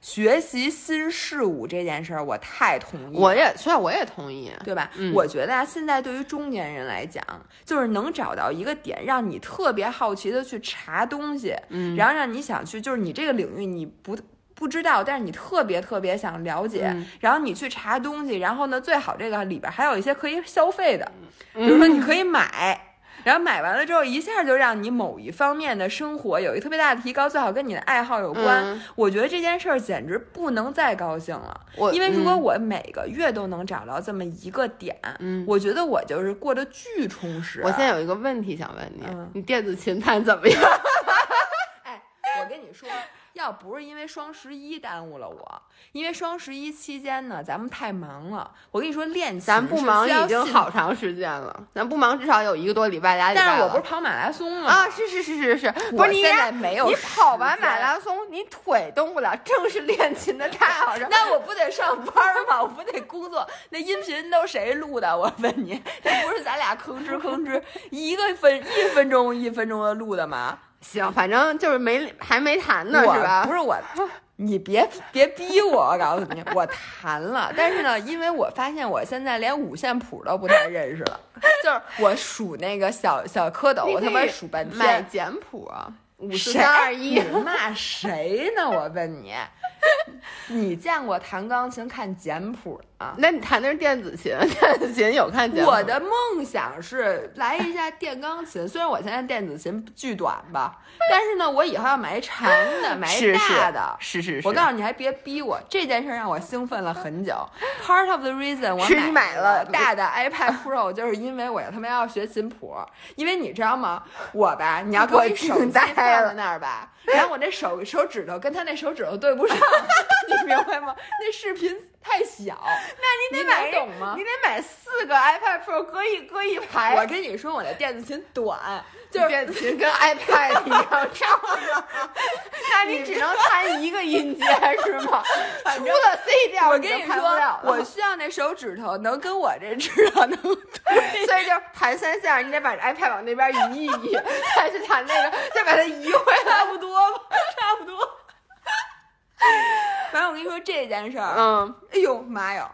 学习新事物这件事儿，我太同意。我也，虽然我也同意，对吧？我觉得啊，现在对于中年人来讲，就是能找到一个点，让你特别好奇的去查东西，嗯，然后让你想去，就是你这个领域你不不知道，但是你特别特别想了解，然后你去查东西，然后呢，最好这个里边还有一些可以消费的，比如说你可以买。然后买完了之后，一下就让你某一方面的生活有一个特别大的提高，最好跟你的爱好有关。我觉得这件事儿简直不能再高兴了。因为如果我每个月都能找到这么一个点，嗯我觉得我就是过得巨充实。我现在有一个问题想问你，你电子琴弹怎么样？哎，我跟你说。要不是因为双十一耽误了我，因为双十一期间呢，咱们太忙了。我跟你说，练琴咱不忙已经好长时间了，咱不忙至少有一个多礼拜俩礼拜但是我不是跑马拉松吗？啊，是是是是是，不是你现在没有。你跑完马拉松，你腿动不了，正是练琴的太好了。那我不得上班吗？我不得工作？那音频都谁录的？我问你，这不是咱俩吭哧吭哧一个分一分钟一分钟的录的吗？行，反正就是没还没谈呢，是吧？不是我，你别别逼我，我告诉你，我谈了，但是呢，因为我发现我现在连五线谱都不太认识了，就是我数那个小小蝌蚪，我他妈数半天。买简谱，五四三二一，骂谁呢？我问你，你见过弹钢琴看简谱啊。那你弹的是电子琴，电子琴有看简谱？我的梦想是来一下电钢琴，虽然我现在电子琴巨短吧，但是呢，我以后要买一长的，买大的。是是是，我告诉你，还别逼我，这件事让我兴奋了很久。Part of the reason 我买了大的 iPad Pro，就是因为我他妈要学琴谱。因为你知道吗？我吧，你要给我一手机放在那儿吧，然后我那手手指头跟他那手指头对不上，你明白吗？那视频太小，那你得买懂吗？你得买四个 iPad Pro，搁一搁一排。我跟你说，我的电子琴短，就是电子琴跟 iPad 一样 长，那你只能弹一个音阶是吗？除了 C 调，我跟你说，我需要那手指头能跟我这指头能对，所以就弹三下，你得把 iPad 往那边移一移，再去弹那个，再把它移回来，差不多吧，差不多。反正我跟你说这件事儿，嗯，哎呦妈呀，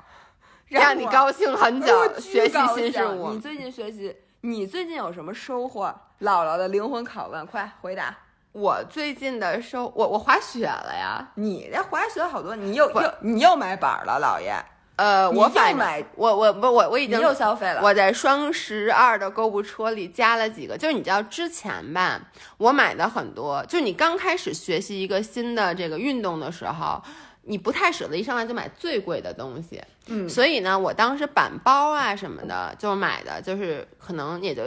让你高兴很久，学习新事物。你最近学习，你最近有什么收获？姥姥的灵魂拷问，快回答。我最近的收，我我滑雪了呀。你这滑雪好多，你又又你又买板了，姥爷。呃，我又买，我我不我我已经又消费了。我在双十二的购物车里加了几个，就是你知道之前吧，我买的很多，就你刚开始学习一个新的这个运动的时候，你不太舍得一上来就买最贵的东西，嗯，所以呢，我当时板包啊什么的就买的就是可能也就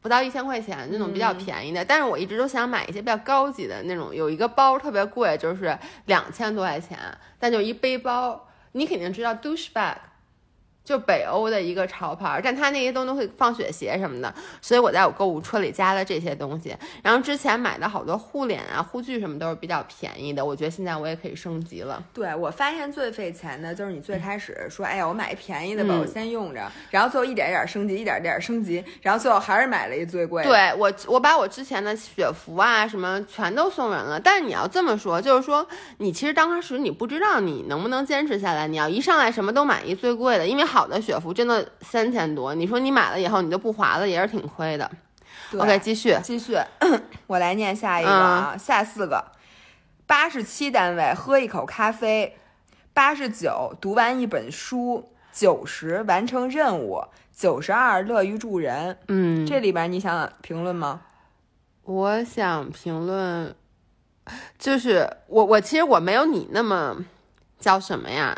不到一千块钱那种比较便宜的，但是我一直都想买一些比较高级的那种，有一个包特别贵，就是两千多块钱，但就一背包。你肯定知道 douche bag，就北欧的一个潮牌，但它那些东西会放雪鞋什么的，所以我在我购物车里加了这些东西。然后之前买的好多护脸啊、护具什么都是比较便宜的，我觉得现在我也可以升级了。对我发现最费钱的就是你最开始说，哎呀，我买一便宜的吧，嗯我先用着，然后最后一点一点升级，一点一点升级，然后最后还是买了一最贵的。对我，我把我之前的雪服啊什么全都送人了。但是你要这么说，就是说你其实当时你不知道你能不能坚持下来。你要一上来什么都买一最贵的，因为好的雪服真的三千多，你说你买了以后你就不划了，也是挺亏的。对 OK，继续。继续，我来念下一个啊，下四个，八十七单位喝一口咖啡，八十九读完一本书，九十完成任务，九十二乐于助人。嗯，这里边你想评论吗？我想评论，就是我我其实我没有你那么叫什么呀，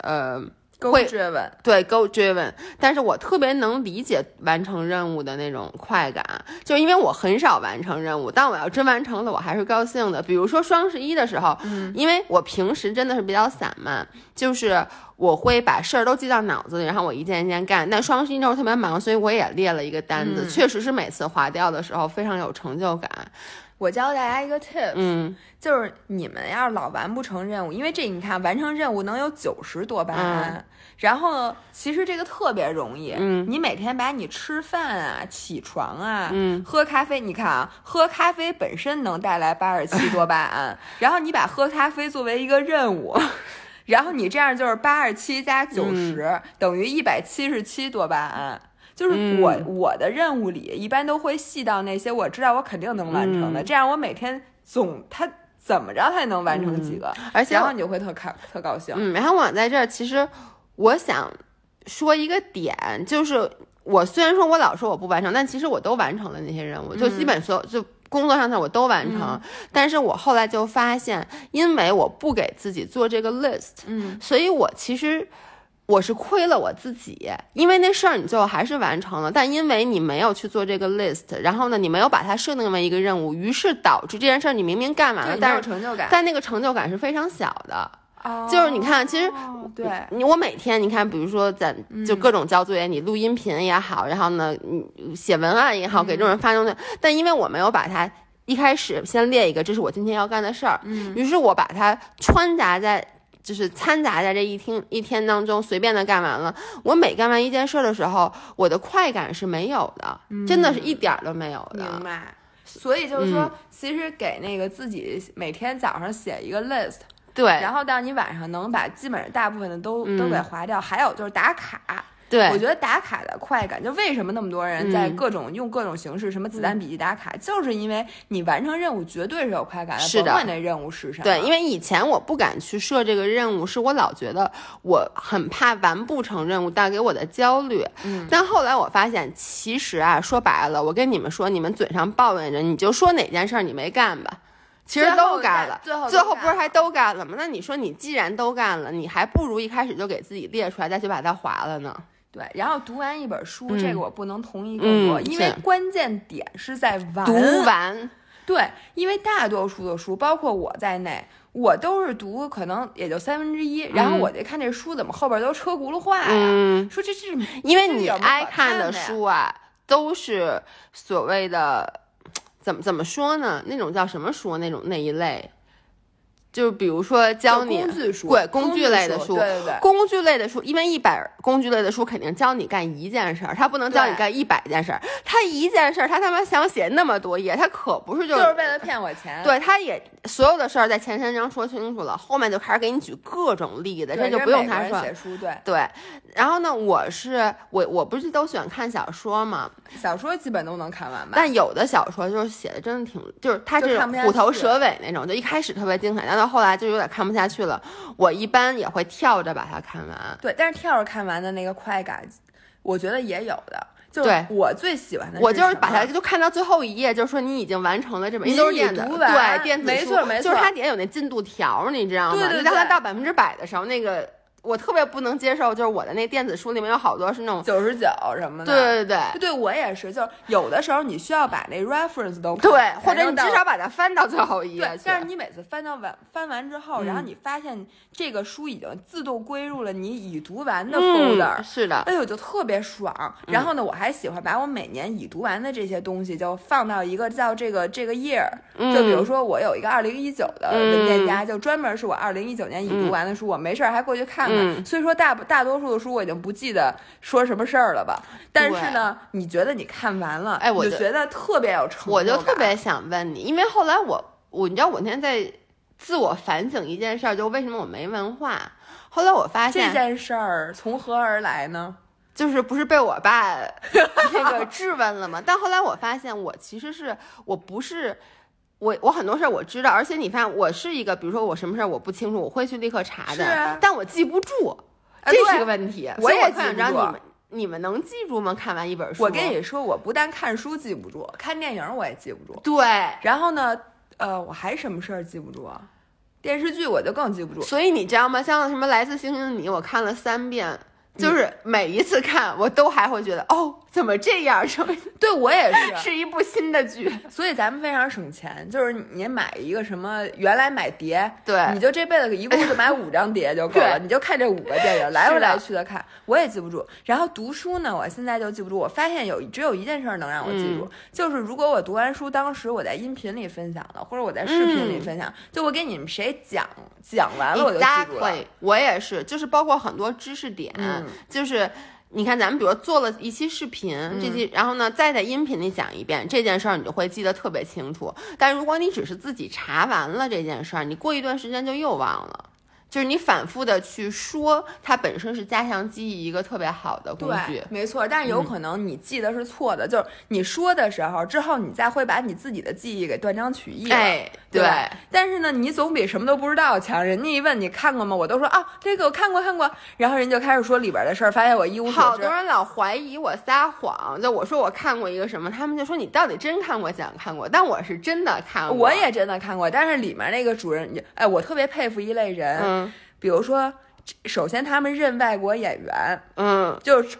呃。会追问，对，go driven，但是我特别能理解完成任务的那种快感，就因为我很少完成任务，但我要真完成了，我还是高兴的。比如说双十一的时候，嗯，因为我平时真的是比较散漫，就是我会把事儿都记到脑子里，然后我一件一件干。但双十一那时候特别忙，所以我也列了一个单子，嗯确实是每次划掉的时候非常有成就感。我教大家一个 tip，嗯，就是你们要是老完不成任务，因为这你看完成任务能有九十多巴胺。嗯然后其实这个特别容易，嗯你每天把你吃饭啊、起床啊、嗯喝咖啡，你看啊，喝咖啡本身能带来八十七多巴胺，然后你把喝咖啡作为一个任务，然后你这样就是八十七加九十、嗯等于一百七十七多巴胺。就是我、我的任务里一般都会细到那些我知道我肯定能完成的，嗯这样我每天总他怎么着他也能完成几个，而且然后你就会特开特高兴。嗯，然后我在这儿，其实我想说一个点，就是我虽然说我老说我不完成，但其实我都完成了那些任务，就基本所有就工作上的我都完成。但是我后来就发现，因为我不给自己做这个 list，嗯，所以我其实。我是亏了我自己，因为那事儿你最后还是完成了，但因为你没有去做这个 list，然后呢，你没有把它设定为一个任务，于是导致这件事儿你明明干完了，但是有成就感。但那个成就感是非常小的。哦就是你看，其实对，你我每天你看，比如说咱就各种交作业，你录音频也好，然后呢，你写文案也好，给众人发东西，但因为我没有把它一开始先列一个，这是我今天要干的事儿，嗯于是我把它穿插在。就是掺杂在这一天一天当中，随便的干完了。我每干完一件事儿的时候，我的快感是没有的，真的是一点儿都没有的。明白。所以就是说，嗯其实给那个自己每天早上写一个 list，对，然后到你晚上能把基本上大部分的都、嗯都给划掉。还有就是打卡，对我觉得打卡的快感，就为什么那么多人在嗯各种、用各种形式，什么子弹笔记打卡，就是因为你完成任务绝对是有快感的，是的甭管那任务是啥。对，因为以前我不敢去设这个任务，是我老觉得我很怕完不成任务带给我的焦虑。嗯，但后来我发现，其实啊，说白了，我跟你们说，你们嘴上抱怨着，你就说哪件事儿你没干吧。其实都干了，最后最后不是还都干了吗？那你说你既然都干了，你还不如一开始就给自己列出来，再去把它划了呢。对，然后读完一本书，嗯这个我不能同意更多，嗯因为关键点是在完。读完，对，因为大多数的书，包括我在内，我都是读可能也就三分之一，然后我就看这书怎么后边都车轱辘话呀，嗯，说这是因为你爱看的书啊，都是所谓的怎么怎么说呢？那种叫什么书？那种那一类，就是比如说教你工具书，对工工具类的书书，对对对。工具类的书，因为一本工具类的书肯定教你干一件事儿，他不能教你对干一百件事儿。他一件事儿，他他妈想写那么多页，他可不是就就是为了骗我钱，对，他也所有的事儿在前三章说清楚了，后面就开始给你举各种例子，这就不用他说。写书，对，对，然后呢，我是我我不是都喜欢看小说嘛，小说基本都能看完吧。但有的小说就是写的真的挺，就是它就是看不下虎头蛇尾那种，就一开始特别精彩，但到后来就有点看不下去了。我一般也会跳着把它看完。对，但是跳着看完的那个快感，我觉得也有的。就我最喜欢的我就是把它就看到最后一页，就是说你已经完成了这本，电子对电子没书，错没错就是它底下有那进度条，你知道吗？对对就当它到百分之百的时候，那个我特别不能接受，就是我的那电子书里面有好多是那种，九十九什么的。对对对对对，我也是，就是有的时候你需要把那 reference 都对，或者你至少把它翻到最后一页对，但是你每次翻到完翻完之后，然后嗯你发现这个书已经自动归入了你已读完的 folder，、嗯、是的，哎呦，就特别爽。然后呢，我还喜欢把我每年已读完的这些东西，就放到一个叫这个这个 year，、就比如嗯说我有一个二零一九的文件夹，就专门是我二零一九年已读完的书，我没事儿还过去看看。嗯虽说大大多数的书我已经不记得说什么事儿了吧，但是呢，你觉得你看完了，哎我就觉得特别有成就感我就特别想问你，因为后来我我你知道我那天在自我反省一件事儿，就为什么我没文化。后来我发现，这件事儿从何而来呢？就是不是被我爸那个质问了吗？但后来我发现，我其实是我不是。我我很多事儿我知道，而且你发现我是一个，比如说我什么事儿我不清楚，我会去立刻查的，但我记不住，啊这是对个问题。我也记不住你们你们能记住吗？看完一本书，我跟你说，我不但看书记不住，看电影我也记不住。对，然后呢，呃，我还什么事儿记不住啊？电视剧我就更记不住。所以你知道吗？像什么《来自星星的你》，我看了三遍，就是每一次看，我都还会觉得，哦，怎么这样？说 对我也是，是一部新的剧。所以咱们非常省钱，就是你买一个什么，原来买碟，对你就这辈子一共就买五张碟就够了，你就看这五个电影，来回来 去的看，我也记不住。然后读书呢，我现在就记不住。我发现有只有一件事儿能让我记住，嗯就是如果我读完书，当时我在音频里分享的，或者我在视频里嗯分享，就我给你们谁讲讲完了，我就记住了。Exactly，我也是，就是包括很多知识点，嗯就是你看咱们比如做了一期视频，这嗯期然后呢再在音频里讲一遍这件事儿，你就会记得特别清楚。但如果你只是自己查完了这件事儿，你过一段时间就又忘了。就是你反复的去说，它本身是加强记忆一个特别好的工具对，。没错，但是有可能你记得是错的，就是你说的时候之后，你再会把你自己的记忆给断章取义了。哎，对吧但是呢，你总比什么都不知道强。人家一问你看过吗，我都说啊，这个我看过看过，然后人就开始说里边的事儿，发现我一无所知好多。人老怀疑我撒谎，就我说我看过一个什么，他们就说你到底真看过假看过，但我是真的看过。我也真的看过，但是里面那个主人，哎，我特别佩服一类人，嗯比如说，首先他们认外国演员，嗯就是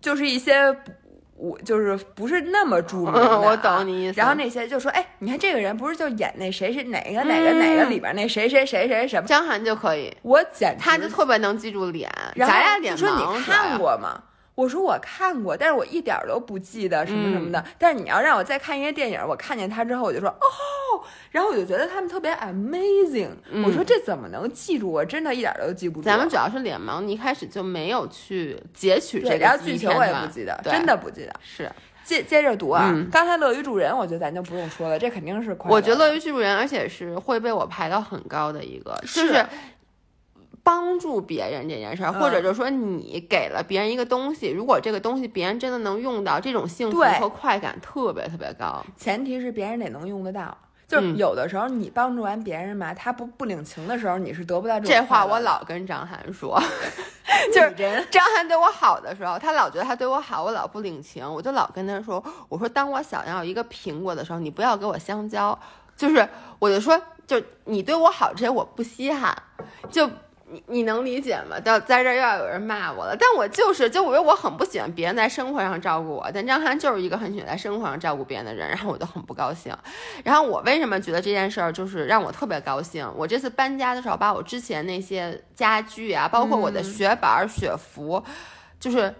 就是一些不我就是不是那么著名的、啊嗯，我懂你意思。然后那些就说，哎，你看这个人不是就演那谁是哪个哪个哪个里边那谁谁谁谁什么？江涵就可以，我简直他就特别能记住脸，咱俩脸你说你看？过吗？我说我看过，但是我一点儿都不记得什么什么嗯的。但是你要让我再看一个电影，我看见他之后，我就说哦，然后我就觉得他们特别 amazing。我说这怎么能记住？我真的一点儿都记不住。嗯咱们主要是脸盲，你一开始就没有去截取这，个然后剧情我也不记得，真的不记得。是。接接着读啊，嗯刚才乐于助人，我觉得咱就不用说了，这肯定是快。我觉得乐于助人，而且是会被我排到很高的一个，就是是帮助别人这件事儿，或者就是说你给了别人一个东西，如果这个东西别人真的能用到，这种幸福和快感特别特别高。前提是别人得能用得到。就是嗯。有的时候你帮助完别人嘛，他不不领情的时候，你是得不到这种这话我老跟张涵说，就是人。张涵对我好的时候，他老觉得他对我好，我老不领情，我就老跟他说，我说当我想要一个苹果的时候，你不要给我香蕉，就是我就说，就你对我好这些我不稀罕，就。你你能理解吗？到在这儿又要有人骂我了，但我就是就我觉得我很不喜欢别人在生活上照顾我，但张涵就是一个很喜欢在生活上照顾别人的人，然后我就很不高兴。然后我为什么觉得这件事儿就是让我特别高兴？我这次搬家的时候，把我之前那些家具啊，包括我的雪板、雪服，就是。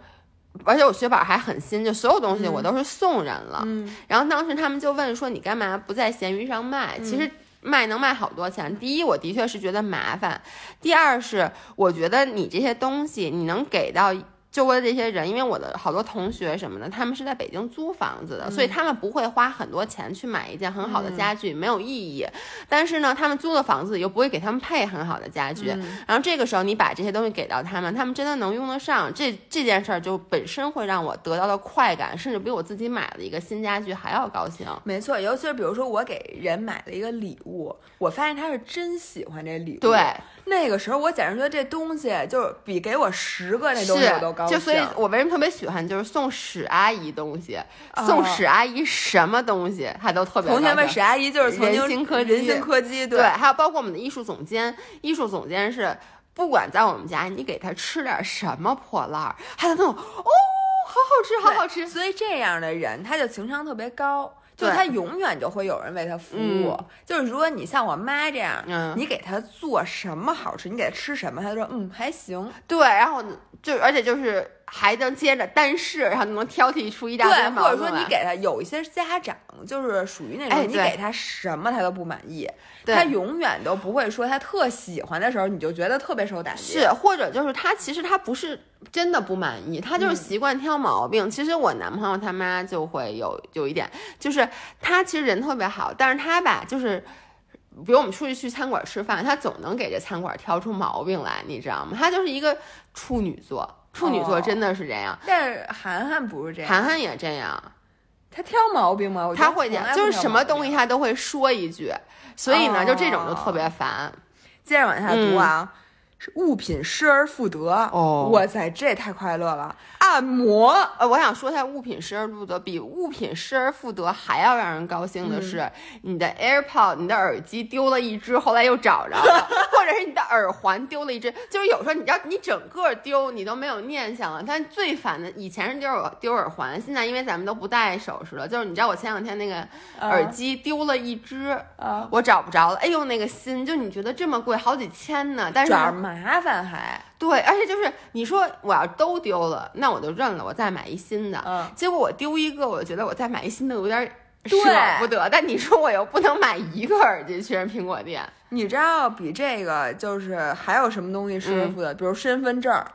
而且我雪板还很新，就所有东西我都是送人了。嗯然后当时他们就问说：“你干嘛不在闲鱼上卖？”其实卖能卖好多钱。第一，我的确是觉得麻烦；第二是我觉得你这些东西你能给到。周围的这些人，因为我的好多同学什么的，他们是在北京租房子的，所以他们不会花很多钱去买一件很好的家具，没有意义。但是呢，他们租的房子又不会给他们配很好的家具，然后这个时候你把这些东西给到他们，他们真的能用得上，这这件事儿就本身会让我得到的快感，甚至比我自己买了一个新家具还要高兴。没错，尤其是比如说我给人买了一个礼物，我发现他是真喜欢这礼物。对，那个时候我简直觉得这东西就是比给我十个那东西我都高兴。就所以，我为什么特别喜欢就是送史阿姨东西，送史阿姨什么东西，她都特别。同学们，史阿姨就是曾经人心科技人形科技，对，还有包括我们的艺术总监，艺术总监是不管在我们家，你给他吃点什么破烂儿，他都那种哦，好好吃，好好吃。所以这样的人，他就情商特别高。就他永远就会有人为他服务，嗯就是如果你像我妈这样，嗯你给他做什么好吃，你给他吃什么，他就说嗯还行。对，然后就而且就是还能接着但是，然后能挑剔出一大堆对，毛病来或者说你给他有一些家长就是属于那种，你哎你给他什么他都不满意，他永远都不会说他特喜欢的时候，你就觉得特别受打击。是，或者就是他其实他不是真的不满意，他就是嗯习惯挑毛病。其实我男朋友他妈就会有有一点，就是他其实人特别好，但是他吧就是。比如我们出去去餐馆吃饭，他总能给这餐馆挑出毛病来，你知道吗？他就是一个处女座，处女座哦真的是这样，但是涵涵不是这样，涵涵也这样，他挑毛病吗？我觉得他会这样，就是什么东西。他都会说一句，所以呢，就这种就特哦别烦。接着往下读啊，是物品失而复得。哇塞，这也太快乐了！按摩，呃，我想说一下物品失而复得，比物品失而复得还要让人高兴的是，你的 AirPod、你的耳机丢了一只，后来又找着了，或者是你的耳环丢了一只。就是有时候你知道，你整个丢你都没有念想了。但最烦的，以前是丢耳丢耳环，现在因为咱们都不戴首饰了，就是你知道我前两天那个耳机丢了一只，啊，我找不着了。哎呦，那个心，就你觉得这么贵，好几千呢，但是麻烦还，对，而且就是你说我要都丢了，那我就认了，我再买一新的。嗯结果我丢一个，我就觉得我再买一新的有点对舍不得。但你说我又不能买一个耳机去人苹果店，你知道比这个就是还有什么东西失而复得？比如身份证儿，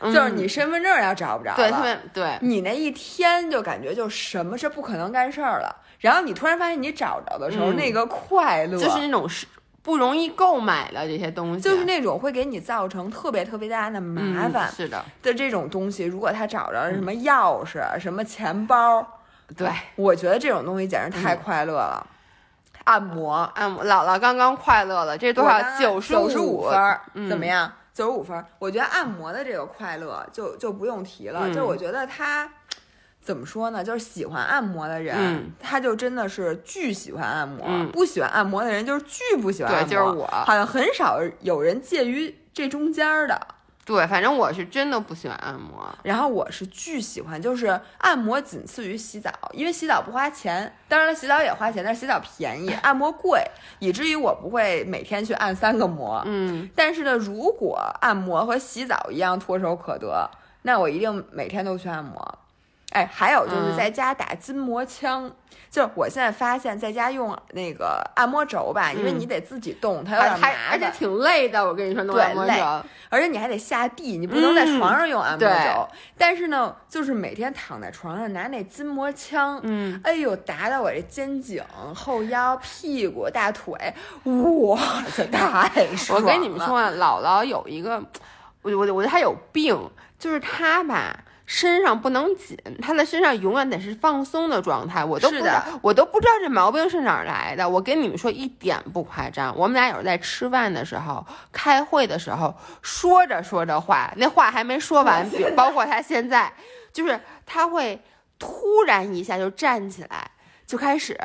嗯就是你身份证儿要找不着对，了特别对，你那一天就感觉就什么是不可能干事儿了。然后你突然发现你找着的时候，嗯那个快乐就是那种是不容易购买的这些东西，就是那种会给你造成特别特别大的麻烦嗯、是的，的这种东西。如果他找着了什么钥匙、什么钱包，对。我觉得这种东西简直太快乐了。按摩按摩，姥姥刚刚快乐了，这多少？九十五分怎么样？九十五分儿，我觉得按摩的这个快乐就就不用提了。嗯就我觉得他怎么说呢？就是喜欢按摩的人，嗯他就真的是巨喜欢按摩；嗯不喜欢按摩的人就是巨不喜欢按摩。对就是我好像很少有人介于这中间儿的。对，反正我是真的不喜欢按摩。然后我是巨喜欢，就是按摩仅次于洗澡，因为洗澡不花钱，当然了，洗澡也花钱，但是洗澡便宜，按摩贵，以至于我不会每天去按三个摩。嗯，但是呢，如果按摩和洗澡一样唾手可得，那我一定每天都去按摩。哎，还有就是嗯在家打筋膜枪。就是我现在发现，在家用那个按摩轴吧，因为嗯你得自己动，它有而点麻烦而且，挺累的，我跟你说，弄对按摩轴而且你还得下地，你不能在床上用按摩对轴。但是呢，就是每天躺在床上拿那筋膜枪，嗯，哎呦，打到我这肩颈、后腰、屁股、大腿，哇塞，太 爽了！我跟你们说啊，姥姥有一个，我我我觉得她有病，就是她吧。身上不能紧，他的身上永远得是放松的状态。我都不知道，我都不知道这毛病是哪儿来的。我跟你们说一点不夸张，我们俩有时候在吃饭的时候、开会的时候，说着说着话，那话还没说完，包括他现在，就是他会突然一下就站起来，就开始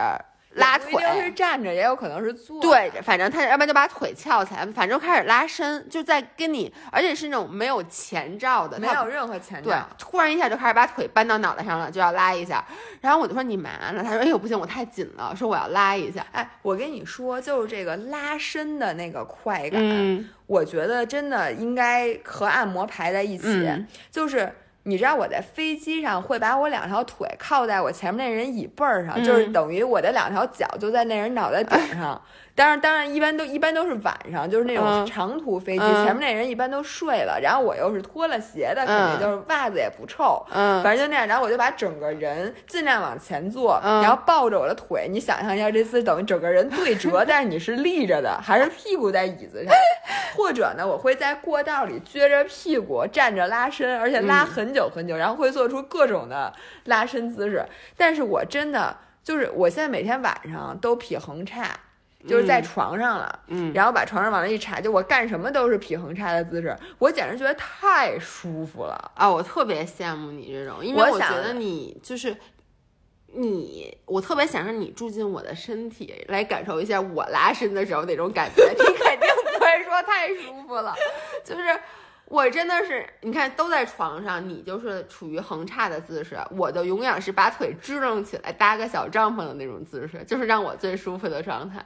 拉腿，不一定是站着，也有可能是坐。对，，反正他要不然就把腿翘起来，反正开始拉伸，就在跟你，而且是那种没有前兆的，没有任何前兆对兆。，突然一下就开始把腿搬到脑袋上了，就要拉一下。然后我就说你嘛呢？他说哎呦不行，我太紧了，说我要拉一下。哎，我跟你说，就是这个拉伸的那个快感，嗯我觉得真的应该和按摩排在一起。嗯就是你知道我在飞机上会把我两条腿靠在我前面那人椅背儿上，嗯就是等于我的两条脚就在那人脑袋顶上。当然，当然，一般都一般都是晚上，就是那种嗯长途飞机，嗯前面那人一般都睡了，然后我又是脱了鞋的，肯定嗯就是袜子也不臭，嗯反正就那样，然后我就把整个人尽量往前坐，嗯然后抱着我的腿。你想象一下，这次等于整个人对折，但是你是立着的，还是屁股在椅子上？或者呢，我会在过道里撅着屁股站着拉伸，而且拉嗯很久很久，然后会做出各种的拉伸姿势。但是我真的就是，我现在每天晚上都劈横叉。就是在嗯床上了，嗯，然后把床上往那一插，就我干什么都是劈横叉的姿势，我简直觉得太舒服了。啊，我特别羡慕你这种，因为我觉得你就是。你，我特别想让你住进我的身体，来感受一下我拉伸的时候那种感觉。你肯定不会说太舒服了，就是我真的是，你看都在床上，你就是处于横叉的姿势，我就永远是把腿支棱起来搭个小帐篷的那种姿势，就是让我最舒服的状态。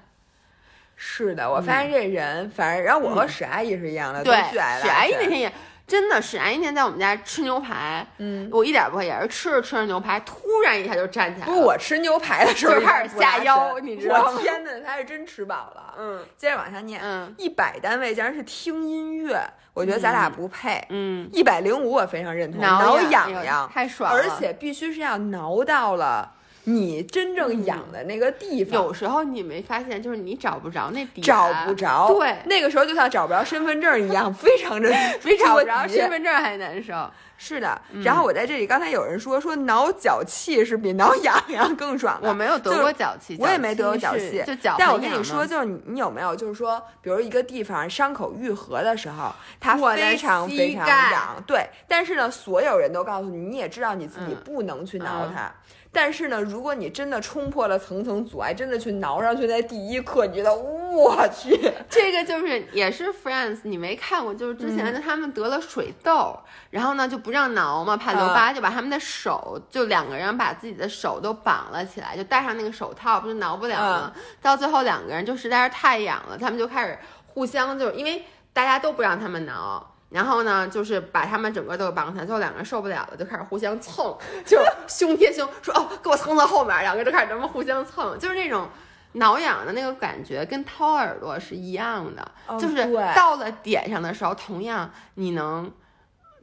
是的，我发现这人，反正然后我和史阿姨是一样的，对，都巨爱拉史阿姨那天也真的，史阿姨那天在我们家吃牛排，嗯，我一点不会，也是吃着吃着牛排，突然一下就站起来了。不是我吃牛排的时候 就开始下腰你知道吗？我天呐，他是真吃饱了。嗯。接着往下念，嗯。一百单位竟然是听音乐，我觉得咱俩不配。嗯，一百零五我非常认同，挠痒痒痒太爽了。而且必须是要挠到了你真正痒的那个地方。有时候你没发现，就是你找不着那点，找不着，对，那个时候就像找不着身份证一样，非常的 没找不着身份证还难受。是的，嗯然后我在这里，刚才有人说说挠脚气是比挠痒痒更爽的，我没有得过脚气，我也没得过脚气，但我跟你说，就是你你有没有就是说，比如一个地方伤口愈合的时候，它非常非常痒，对，但是呢，所有人都告诉你，你也知道你自己嗯。不能去挠嗯它。但是呢，如果你真的冲破了层层阻碍，真的去挠上去，在第一刻，你觉得我去，这个就是也是 Friends，你没看过？就是之前的他们得了水痘，然后呢就不让挠嘛，怕留啊疤，就把他们的手就两个人把自己的手都绑了起来，就戴上那个手套，不就挠不了吗？嗯到最后两个人就实在是太痒了，他们就开始互相就是因为大家都不让他们挠。然后呢，就是把他们整个都绑起来，最后两个人受不了了，就开始互相蹭，就胸贴胸，说哦，给我蹭到后面，两个就开始这么互相蹭，就是那种挠痒的那个感觉，跟掏耳朵是一样的。哦就是到了点上的时候，同样你能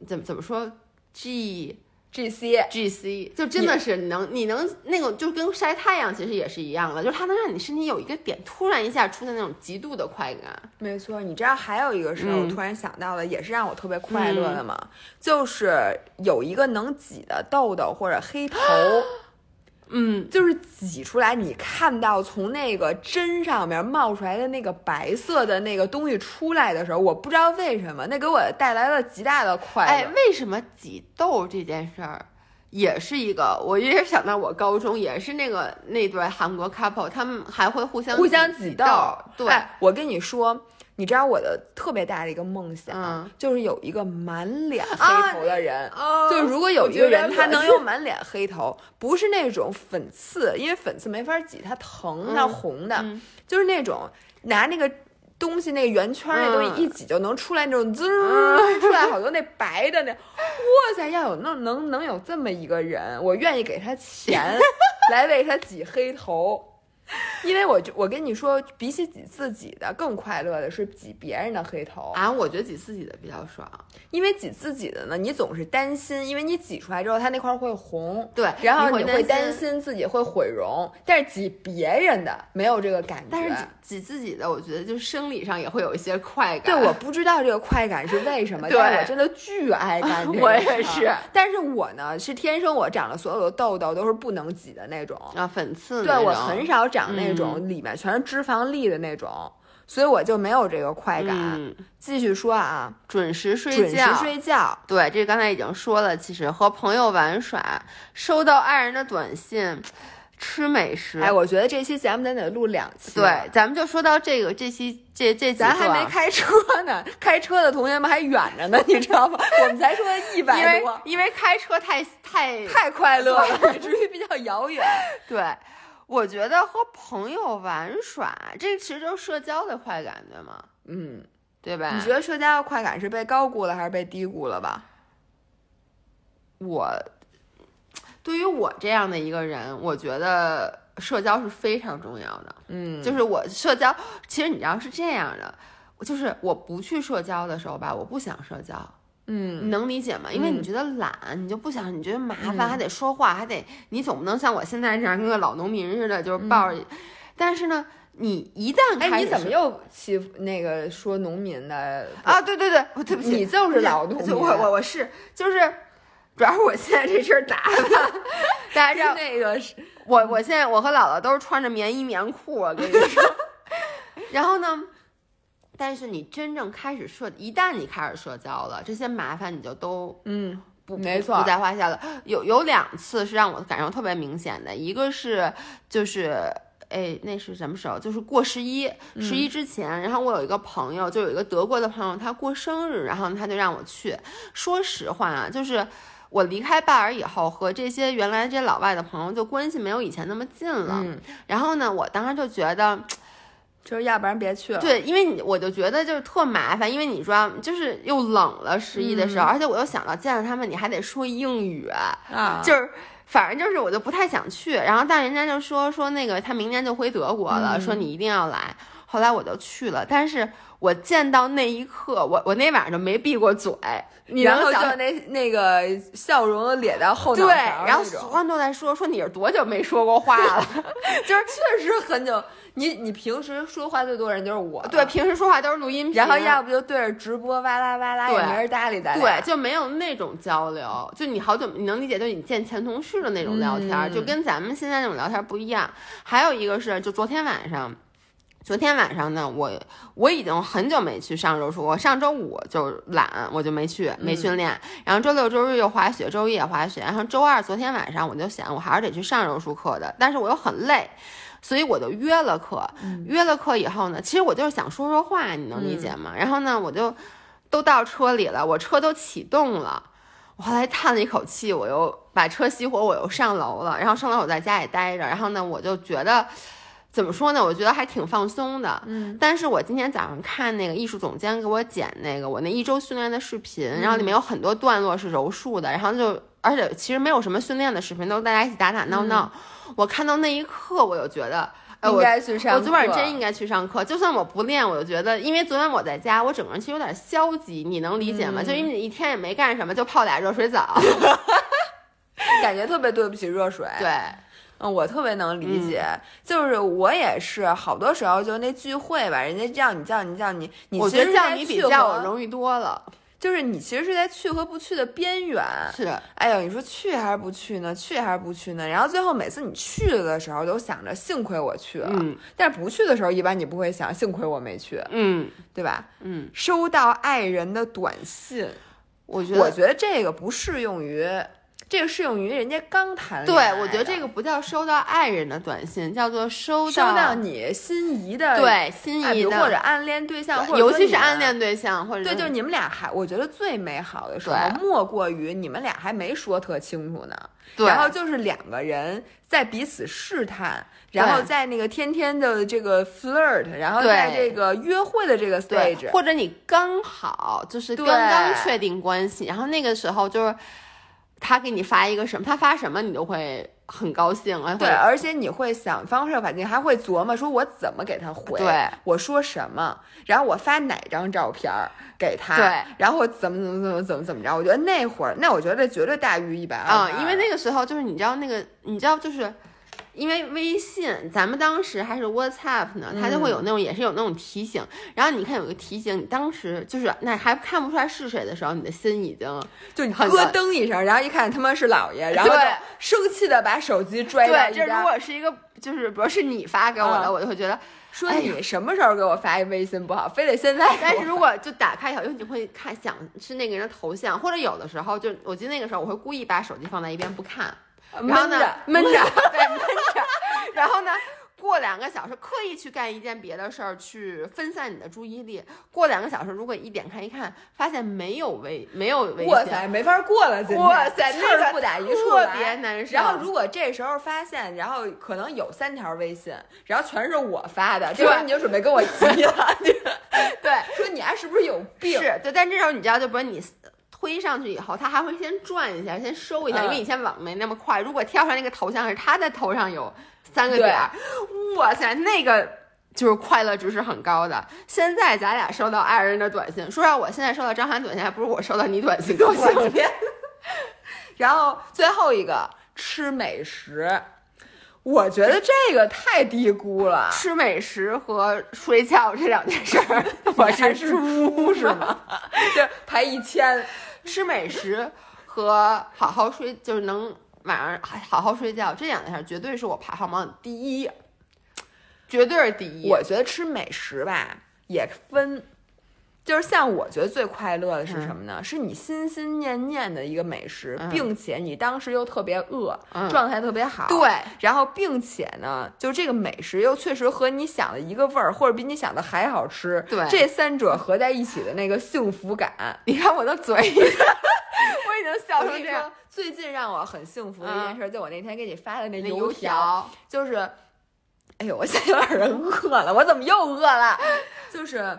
怎么怎么说？G G C。G C 就真的是能你能那个就跟晒太阳其实也是一样的，就是它能让你身体有一个点突然一下出现那种极度的快感。没错，你知道还有一个事儿，我嗯突然想到了，也是让我特别快乐的嘛，就是有一个能挤的痘痘或者黑头，嗯，就是挤出来，你看到从那个针上面冒出来的那个白色的那个东西出来的时候，我不知道为什么，那给我带来了极大的快乐。哎，为什么挤痘这件事儿？也是一个，我也想到我高中也是那个那对韩国 couple，他们还会互相互相挤挤痘，对，哎，我跟你说，你知道我的特别大的一个梦想，嗯就是有一个满脸啊黑头的人。哦就如果有一个人他能有 有满脸黑头，不是那种粉刺，因为粉刺没法挤，它疼，它嗯红的，嗯就是那种拿那个东西那个圆圈儿那东西嗯一挤就能出来那种滋儿 出来好多那白的那，哇塞！要有那能能有这么一个人，我愿意给他钱 来为他挤黑头。因为我就我跟你说，比起挤自己的，更快乐的是挤别人的黑头。啊，我觉得挤自己的比较爽。因为挤自己的呢，你总是担心，因为你挤出来之后，它那块儿会红，对然后你会担担心自己会毁容。但是挤别人的没有这个感觉，但是挤挤自己的，我觉得就生理上也会有一些快感对，我不知道这个快感是为什么，对 但是我真的巨爱干 这个我也是但是我呢是天生我长了所有的痘痘都是不能挤的那种，啊，粉刺对我很少长那种里面全是脂肪粒的那种，所以我就没有这个快感。嗯，继续说啊，准时睡准觉，时睡觉，对，这刚才已经说了。其实和朋友玩耍，收到爱人的短信，吃美食。哎，我觉得这期节目咱得录两期。对，，咱们就说到这个，这期这这咱还没开车呢，开车的同学们还远着呢，你知道吗？我们才说一因百为多，因为开车太太太快乐了，以至于比较遥远。对。我觉得和朋友玩耍，这其实就是社交的快感，对吗？嗯，对吧？你觉得社交的快感是被高估了还是被低估了吧？我对于我这样的一个人，我觉得社交是非常重要的。嗯，就是我社交，其实你知道是这样的，就是我不去社交的时候吧，我不想社交，你嗯能理解吗？因为你嗯觉得懒，你就不想，你觉得麻烦，嗯还得说话，还得，你总不能像我现在这样跟个老农民似的，就是抱着。但是呢，你一旦嗯哎，开始你怎么又欺负那个说农民的？啊？对对对，我对不起，你就是老农民我我我是就是，主要是我现在这身打扮，大家知道那个是我我现在我和姥姥都是穿着棉衣棉裤，我跟你说。然后呢，但是你真正开始社，一旦你开始社交了，这些麻烦你就都嗯，不没错不在话下了。有有两次是让我感受特别明显的，一个是就是。哎，那是什么时候？就是过十一，十一之前，然后我有一个朋友，就有一个德国的朋友，他过生日，然后他就让我去。说实话啊，就是我离开拜尔以后，和这些原来这些老外的朋友就关系没有以前那么近了。嗯，然后呢，我当时就觉得，就是要不然别去了。对，因为你我就觉得就是特麻烦，因为你说就是又冷了十一的时候，而且我又想到见了他们你还得说英语，啊，就是。反正就是我就不太想去，然后但人家就说说那个他明年就回德国了，嗯说你一定要来。后来我就去了，但是我见到那一刻，我我那晚上就没闭过嘴，你然后能想就那那个笑容咧到后脑对，然后所有人都在说说你是多久没说过话了，就是确实很久。你你平时说话最多人就是我，对，，平时说话都是录音频，然后要不就对着直播哇啦哇啦，也对没人搭理咱。对，就没有那种交流，就你好久你能理解，就你见前同事的那种聊天，嗯就跟咱们现在那种聊天不一样。还有一个是，就昨天晚上。昨天晚上呢，我我已经很久没去上柔术，我上周五就懒，我就没去，没训练。然后周六周日又滑雪，周一也滑雪。然后周二昨天晚上我就想，我还是得去上柔术课的，但是我又很累，所以我就约了课。约了课以后呢，其实我就是想说说话，你能理解吗？然后呢，我就都到车里了，我车都启动了。我后来叹了一口气，我又把车熄火，我又上楼了。然后上楼我在家里待着，然后呢，我就觉得怎么说呢？我觉得还挺放松的。嗯，但是我今天早上看那个艺术总监给我剪那个我那一周训练的视频，然后里面有很多段落是柔术的，然后就而且其实没有什么训练的视频，都是大家一起打打闹闹。我看到那一刻，我就觉得。呃，应我该去上课我昨晚真应该去上课，就算我不练，我就觉得，因为昨天我在家，我整个人其实有点消极，你能理解吗？嗯就因为你一天也没干什么，就泡俩热水澡。感觉特别对不起热水。对，嗯，我特别能理解，就是我也是，好多时候就那聚会吧，人家叫你叫你叫你，你我觉得叫你比叫我容易多了。就是你其实是在去和不去的边缘。是，哎呦，你说去还是不去呢？去还是不去呢？然后最后每次你去了的时候，都想着幸亏我去了，嗯但是不去的时候，一般你不会想幸亏我没去，嗯对吧？嗯，收到爱人的短信，我觉得我觉得这个不适用于这个适用于人家刚谈恋爱对，我觉得这个不叫收到爱人的短信，叫做收收到你心仪的对心仪的，如或者暗恋对象，或者尤其是暗恋对象，或者对，就是你们俩还，我觉得最美好的时候，莫过于你们俩还没说特清楚呢，对然后就是两个人在彼此试探，然后在那个天天的这个 flirt，然后在这个约会的这个对 stage，或者你刚好就是刚刚确定关系，然后那个时候就是他给你发一个什么，他发什么你都会很高兴，啊对，而且你会想方设法，你还会琢磨说我怎么给他回，对，我说什么，然后我发哪张照片儿给他，对，然后怎么怎么怎么怎么怎么着，我觉得那会儿，那我觉得绝对大于一百二啊、因为那个时候就是你知道那个，你知道就是。因为微信，咱们当时还是 WhatsApp 呢，它就会有那种，也是有那种提醒。然后你看有个提醒，你当时就是那还看不出来是谁的时候，你的心已经就你咯很难噔一声，然后一看他妈是姥爷，然后就生气的把手机拽到对。这如果是一个就是比如是你发给我的，嗯我就会觉得说你什么时候给我发一微信不好，非得现在。但是如果就打开以后，因为你会看想是那个人的头像，或者有的时候就我记得那个时候我会故意把手机放在一边不看，然后呢闷着，对闷着，然后呢。过两个小时，刻意去干一件别的事儿，去分散你的注意力。过两个小时，如果一点开一看，发现没有微没有微信，哇塞，没法过了，哇塞气那个儿不打一处特来别难受。然后如果这时候发现，然后可能有三条微信，然后全是我发的，这时候你就准备跟我急了，对，说你还是不是有病？是对，但这时候你知道，就不是你推上去以后，它还会先转一下，先收一下，嗯因为以前网没那么快。如果跳出来那个头像是他的头上有三个点儿，哇塞，那个就是快乐值是很高的。现在咱俩收到爱人的短信，说实话，我现在收到张涵短信，还不如我收到你短信高兴。然后最后一个吃美食，我觉得这个太低估了。吃美食和睡觉这两件事儿，我是猪是吗？就排一千，吃美食和好好睡，就是能晚上好好睡觉，这两件事儿绝对是我排行榜第一，绝对是第一。我觉得吃美食吧也分。就是像我觉得最快乐的是什么呢？是你心心念念的一个美食，嗯并且你当时又特别饿，嗯状态特别好。对，然后并且呢，就这个美食又确实和你想的一个味儿，或者比你想的还好吃。对这三者合在一起的那个幸福感，你看我的嘴，我已经笑成这样。最近让我很幸福的一件事，就我那天给你发的那那油油条，就是，哎呦，我现在有点人饿了，我怎么又饿了？就是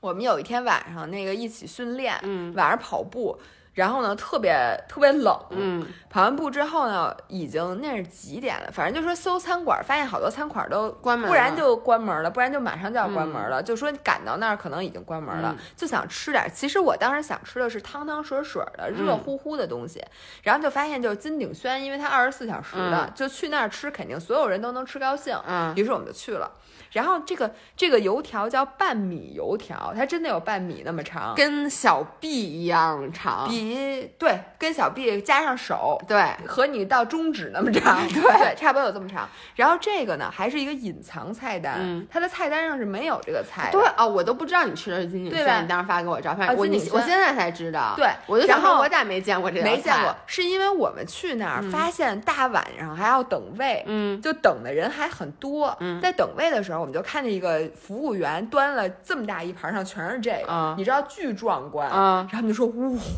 我们有一天晚上那个一起训练，嗯。晚上跑步，然后呢特别特别冷，嗯，跑完步之后呢，已经那是几点了？反正就说搜餐馆，发现好多餐馆都关门了不然就关门了，不然就马上就要关门了。就说赶到那儿可能已经关门了，嗯就想吃点。其实我当时想吃的是汤汤水水的、热乎乎的东西，然后就发现就是金鼎轩，因为它二十四小时的，嗯就去那儿吃，肯定所有人都能吃高兴。嗯于是我们就去了。然后这个这个油条叫半米油条，它真的有半米那么长，跟小臂一样长。比对跟小臂加上手，对，和你到中指那么长，对差不多有这么长。然后这个呢，还是一个隐藏菜单，嗯它的菜单上是没有这个菜的。对哦，我都不知道你吃的是金鼎对吧轩，你当时发给我照片，啊我你我现在才知道。对我就想然后说，我咋没见过这个菜没见过，，是因为我们去那儿发现大晚上还要等位，嗯就等的人还很多。嗯在等位的时候，我们就看见一个服务员端了这么大一盘，上全是这个，嗯你知道巨壮观。嗯然后他们就说：“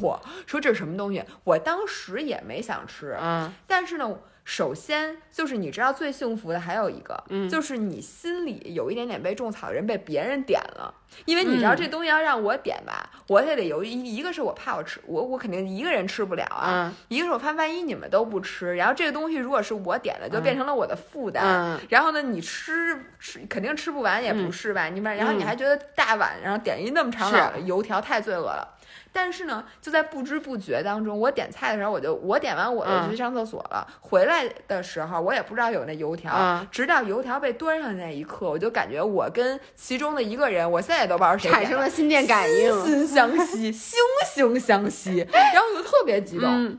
哇，说这是什么东西？”我当时也没想吃，嗯但是呢，首先就是你知道最幸福的还有一个，嗯就是你心里有一点点被种草的人被别人点了，因为你知道嗯这东西要让我点吧，我也得有一一个是我怕我吃，我我肯定一个人吃不了啊，嗯一个是我怕万一你们都不吃，然后这个东西如果是我点的，就变成了我的负担。嗯然后呢，你吃吃肯定吃不完，也不是吧？你们然后你还觉得大晚上点一那么长老的油条太罪恶了。但是呢，就在不知不觉当中，我点菜的时候，我就我点完我就嗯去上厕所了。回来的时候，我也不知道有那油条，嗯直到油条被端上那一刻，我就感觉我跟其中的一个人，我现在也都不知道谁产生了心电感应。心心相惜，惺惺相惜，然后我就特别激动。嗯，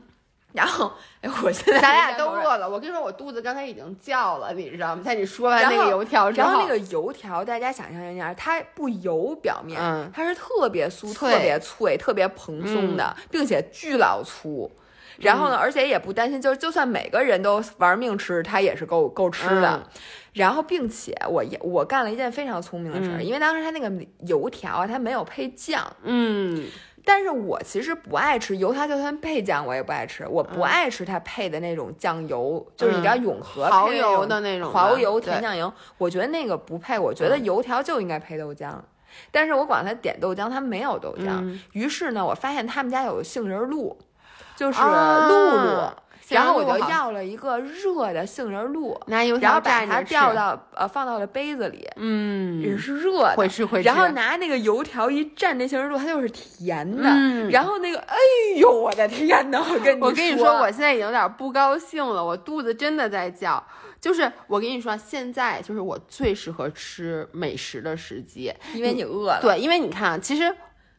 然后，哎，我现在咱俩都饿了。我跟你说，我肚子刚才已经叫了，你知道吗？在你说完那个油条之然后那个油条，大家想象一下，它不油，表面、嗯它是特别酥、特别脆、特别蓬松的，并且巨老粗。然后呢，而且也不担心，就是就算每个人都玩命吃，它也是够够吃的。嗯然后，并且我也我干了一件非常聪明的事儿，嗯因为当时它那个油条啊，它没有配酱，嗯但是我其实不爱吃油条，就算配酱我也不爱吃，我不爱吃它配的那种酱油，就是你知道永和嗯蚝油的那种蚝油甜酱油，我觉得那个不配，我觉得嗯油条就应该配豆浆。但是我管他点豆浆，他没有豆浆。嗯于是呢，我发现他们家有杏仁露，就是啊露露，然后我就要了一个热的杏仁露，拿油然后条把它掉到呃放到了杯子里，嗯也嗯，是热的，会吃会吃。然后拿那个油条一蘸那杏仁露，它就是甜的。嗯然后那个，哎呦，我的天呐！我跟你我跟你说，我现在已经有点不高兴了，我肚子真的在叫。就是我跟你说，现在就是我最适合吃美食的时机，因为你饿了，对，因为你看啊，其实。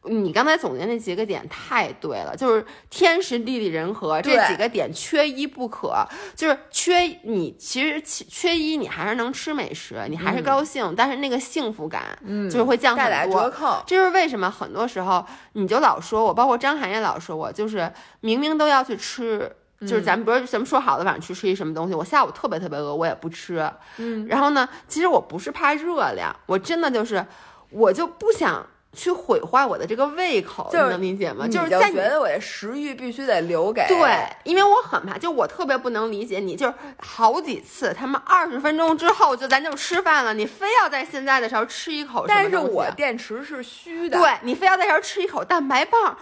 你刚才总结那几个点太对了，就是天时地利人和这几个点缺一不可。就是缺你，其实缺缺一，你还是能吃美食，你还是高兴，但是那个幸福感，嗯就是会降带来很多。折扣。这是为什么？很多时候你就老说我，包括张涵也老说我，就是明明都要去吃，就是咱们不是咱们说好的晚上去吃一什么东西，我下午特别特别饿，我也不吃。嗯，然后呢，其实我不是怕热量，我真的就是我就不想去毁坏我的这个胃口，就是你能理解吗？就是在你觉得我的食欲必须得留给对，因为我很怕，就我特别不能理解你，就是好几次他们二十分钟之后就咱就吃饭了，你非要在现在的时候吃一口但是我电池是虚的，对你非要在这儿吃一口蛋白棒，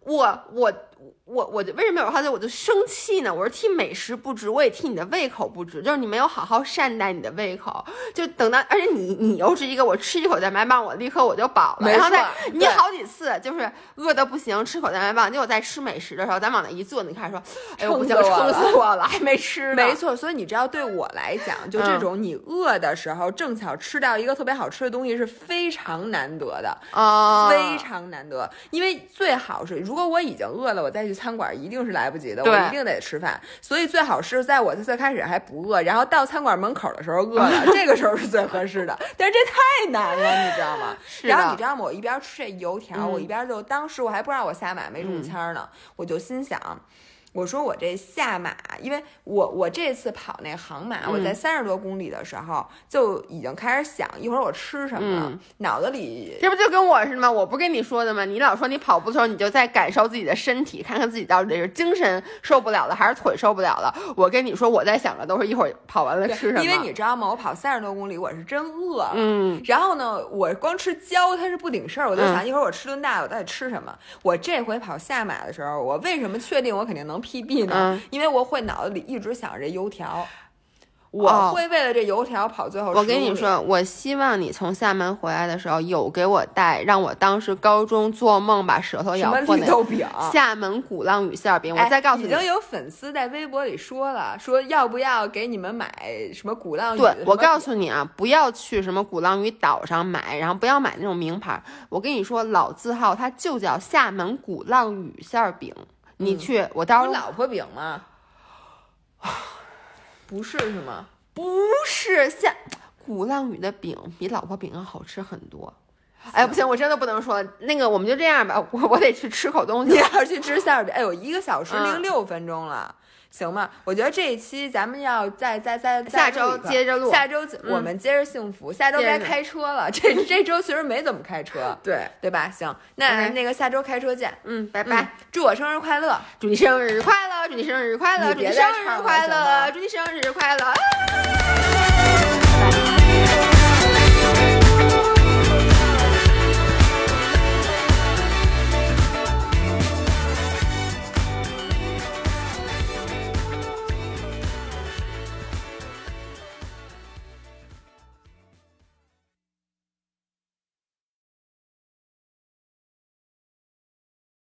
我我我我就为什么有时候我就生气呢？我是替美食不值，我也替你的胃口不值，就是你没有好好善待你的胃口，就等到而且你你又是一个我吃一口蛋白棒，我立刻我就饱了，没然后再错你好几次就是饿的不行，吃口蛋白棒，结果在吃美食的时候，咱往那一坐，你开始说，哎呦不行，撑死我了死我了，还没吃呢，没错，所以你知道，对我来讲，就这种你饿的时候，正巧吃到一个特别好吃的东西是非常难得的，啊，非常难得。因为最好是，如果我已经饿了，我再去餐馆一定是来不及的，我一定得吃饭。所以最好是在我最开始还不饿，然后到餐馆门口的时候饿了，这个时候是最合适的。但是这太难了，你知道吗？是然后你知道吗？我一边吃这油条，嗯我一边就当时我还不知道我瞎买没中签儿呢，我就心想。我说我这下马，因为我我这次跑那航马，我在嗯三十多公里的时候就已经开始想一会儿我吃什么了，嗯脑子里这不就跟我似的吗？我不跟你说的吗？你老说你跑步的时候，你就在感受自己的身体，看看自己到底是精神受不了了，还是腿受不了了。我跟你说，我在想的都是一会儿跑完了吃什么。因为你知道吗？我跑三十多公里，我是真饿了。嗯，然后呢，我光吃胶它是不顶事儿，我就嗯想一会儿我吃顿大的，我到底吃什么？我这回跑下马的时候，我为什么确定我肯定能 PB 呢？嗯因为我会脑子里一直想着这油条，哦我会为了这油条跑最后。我跟你，说，我希望你从厦门回来的时候有给我带，让我当时高中做梦把舌头咬破那绿豆饼？厦门鼓浪屿馅儿饼。我哎再告诉你，已经有粉丝在微博里说了，说要不要给你们买什么鼓浪屿？对，我告诉诉你啊，不要去什么鼓浪屿岛上买，然后不要买那种名牌。我跟你说，老字号它就叫厦门鼓浪屿馅儿饼。你嗯去，我到时候老婆饼吗？不是是吗？不是下鼓浪屿的饼比老婆饼要好吃很多。哎，不行，我真的不能说那个，我们就这样吧，我我得去吃口东你西。要去吃馅儿饼，哎呦，一个小时嗯零六分钟了。行吗？我觉得这一期咱们要再再再下周接着录下周嗯我们接着幸福。下周该开车了，这这周其实没怎么开车，对，对吧？行，那那个下周开车见，嗯，拜拜拜。祝我生日快乐！祝你生日快乐！祝你生日快乐！祝你生日快乐！祝你生日快乐！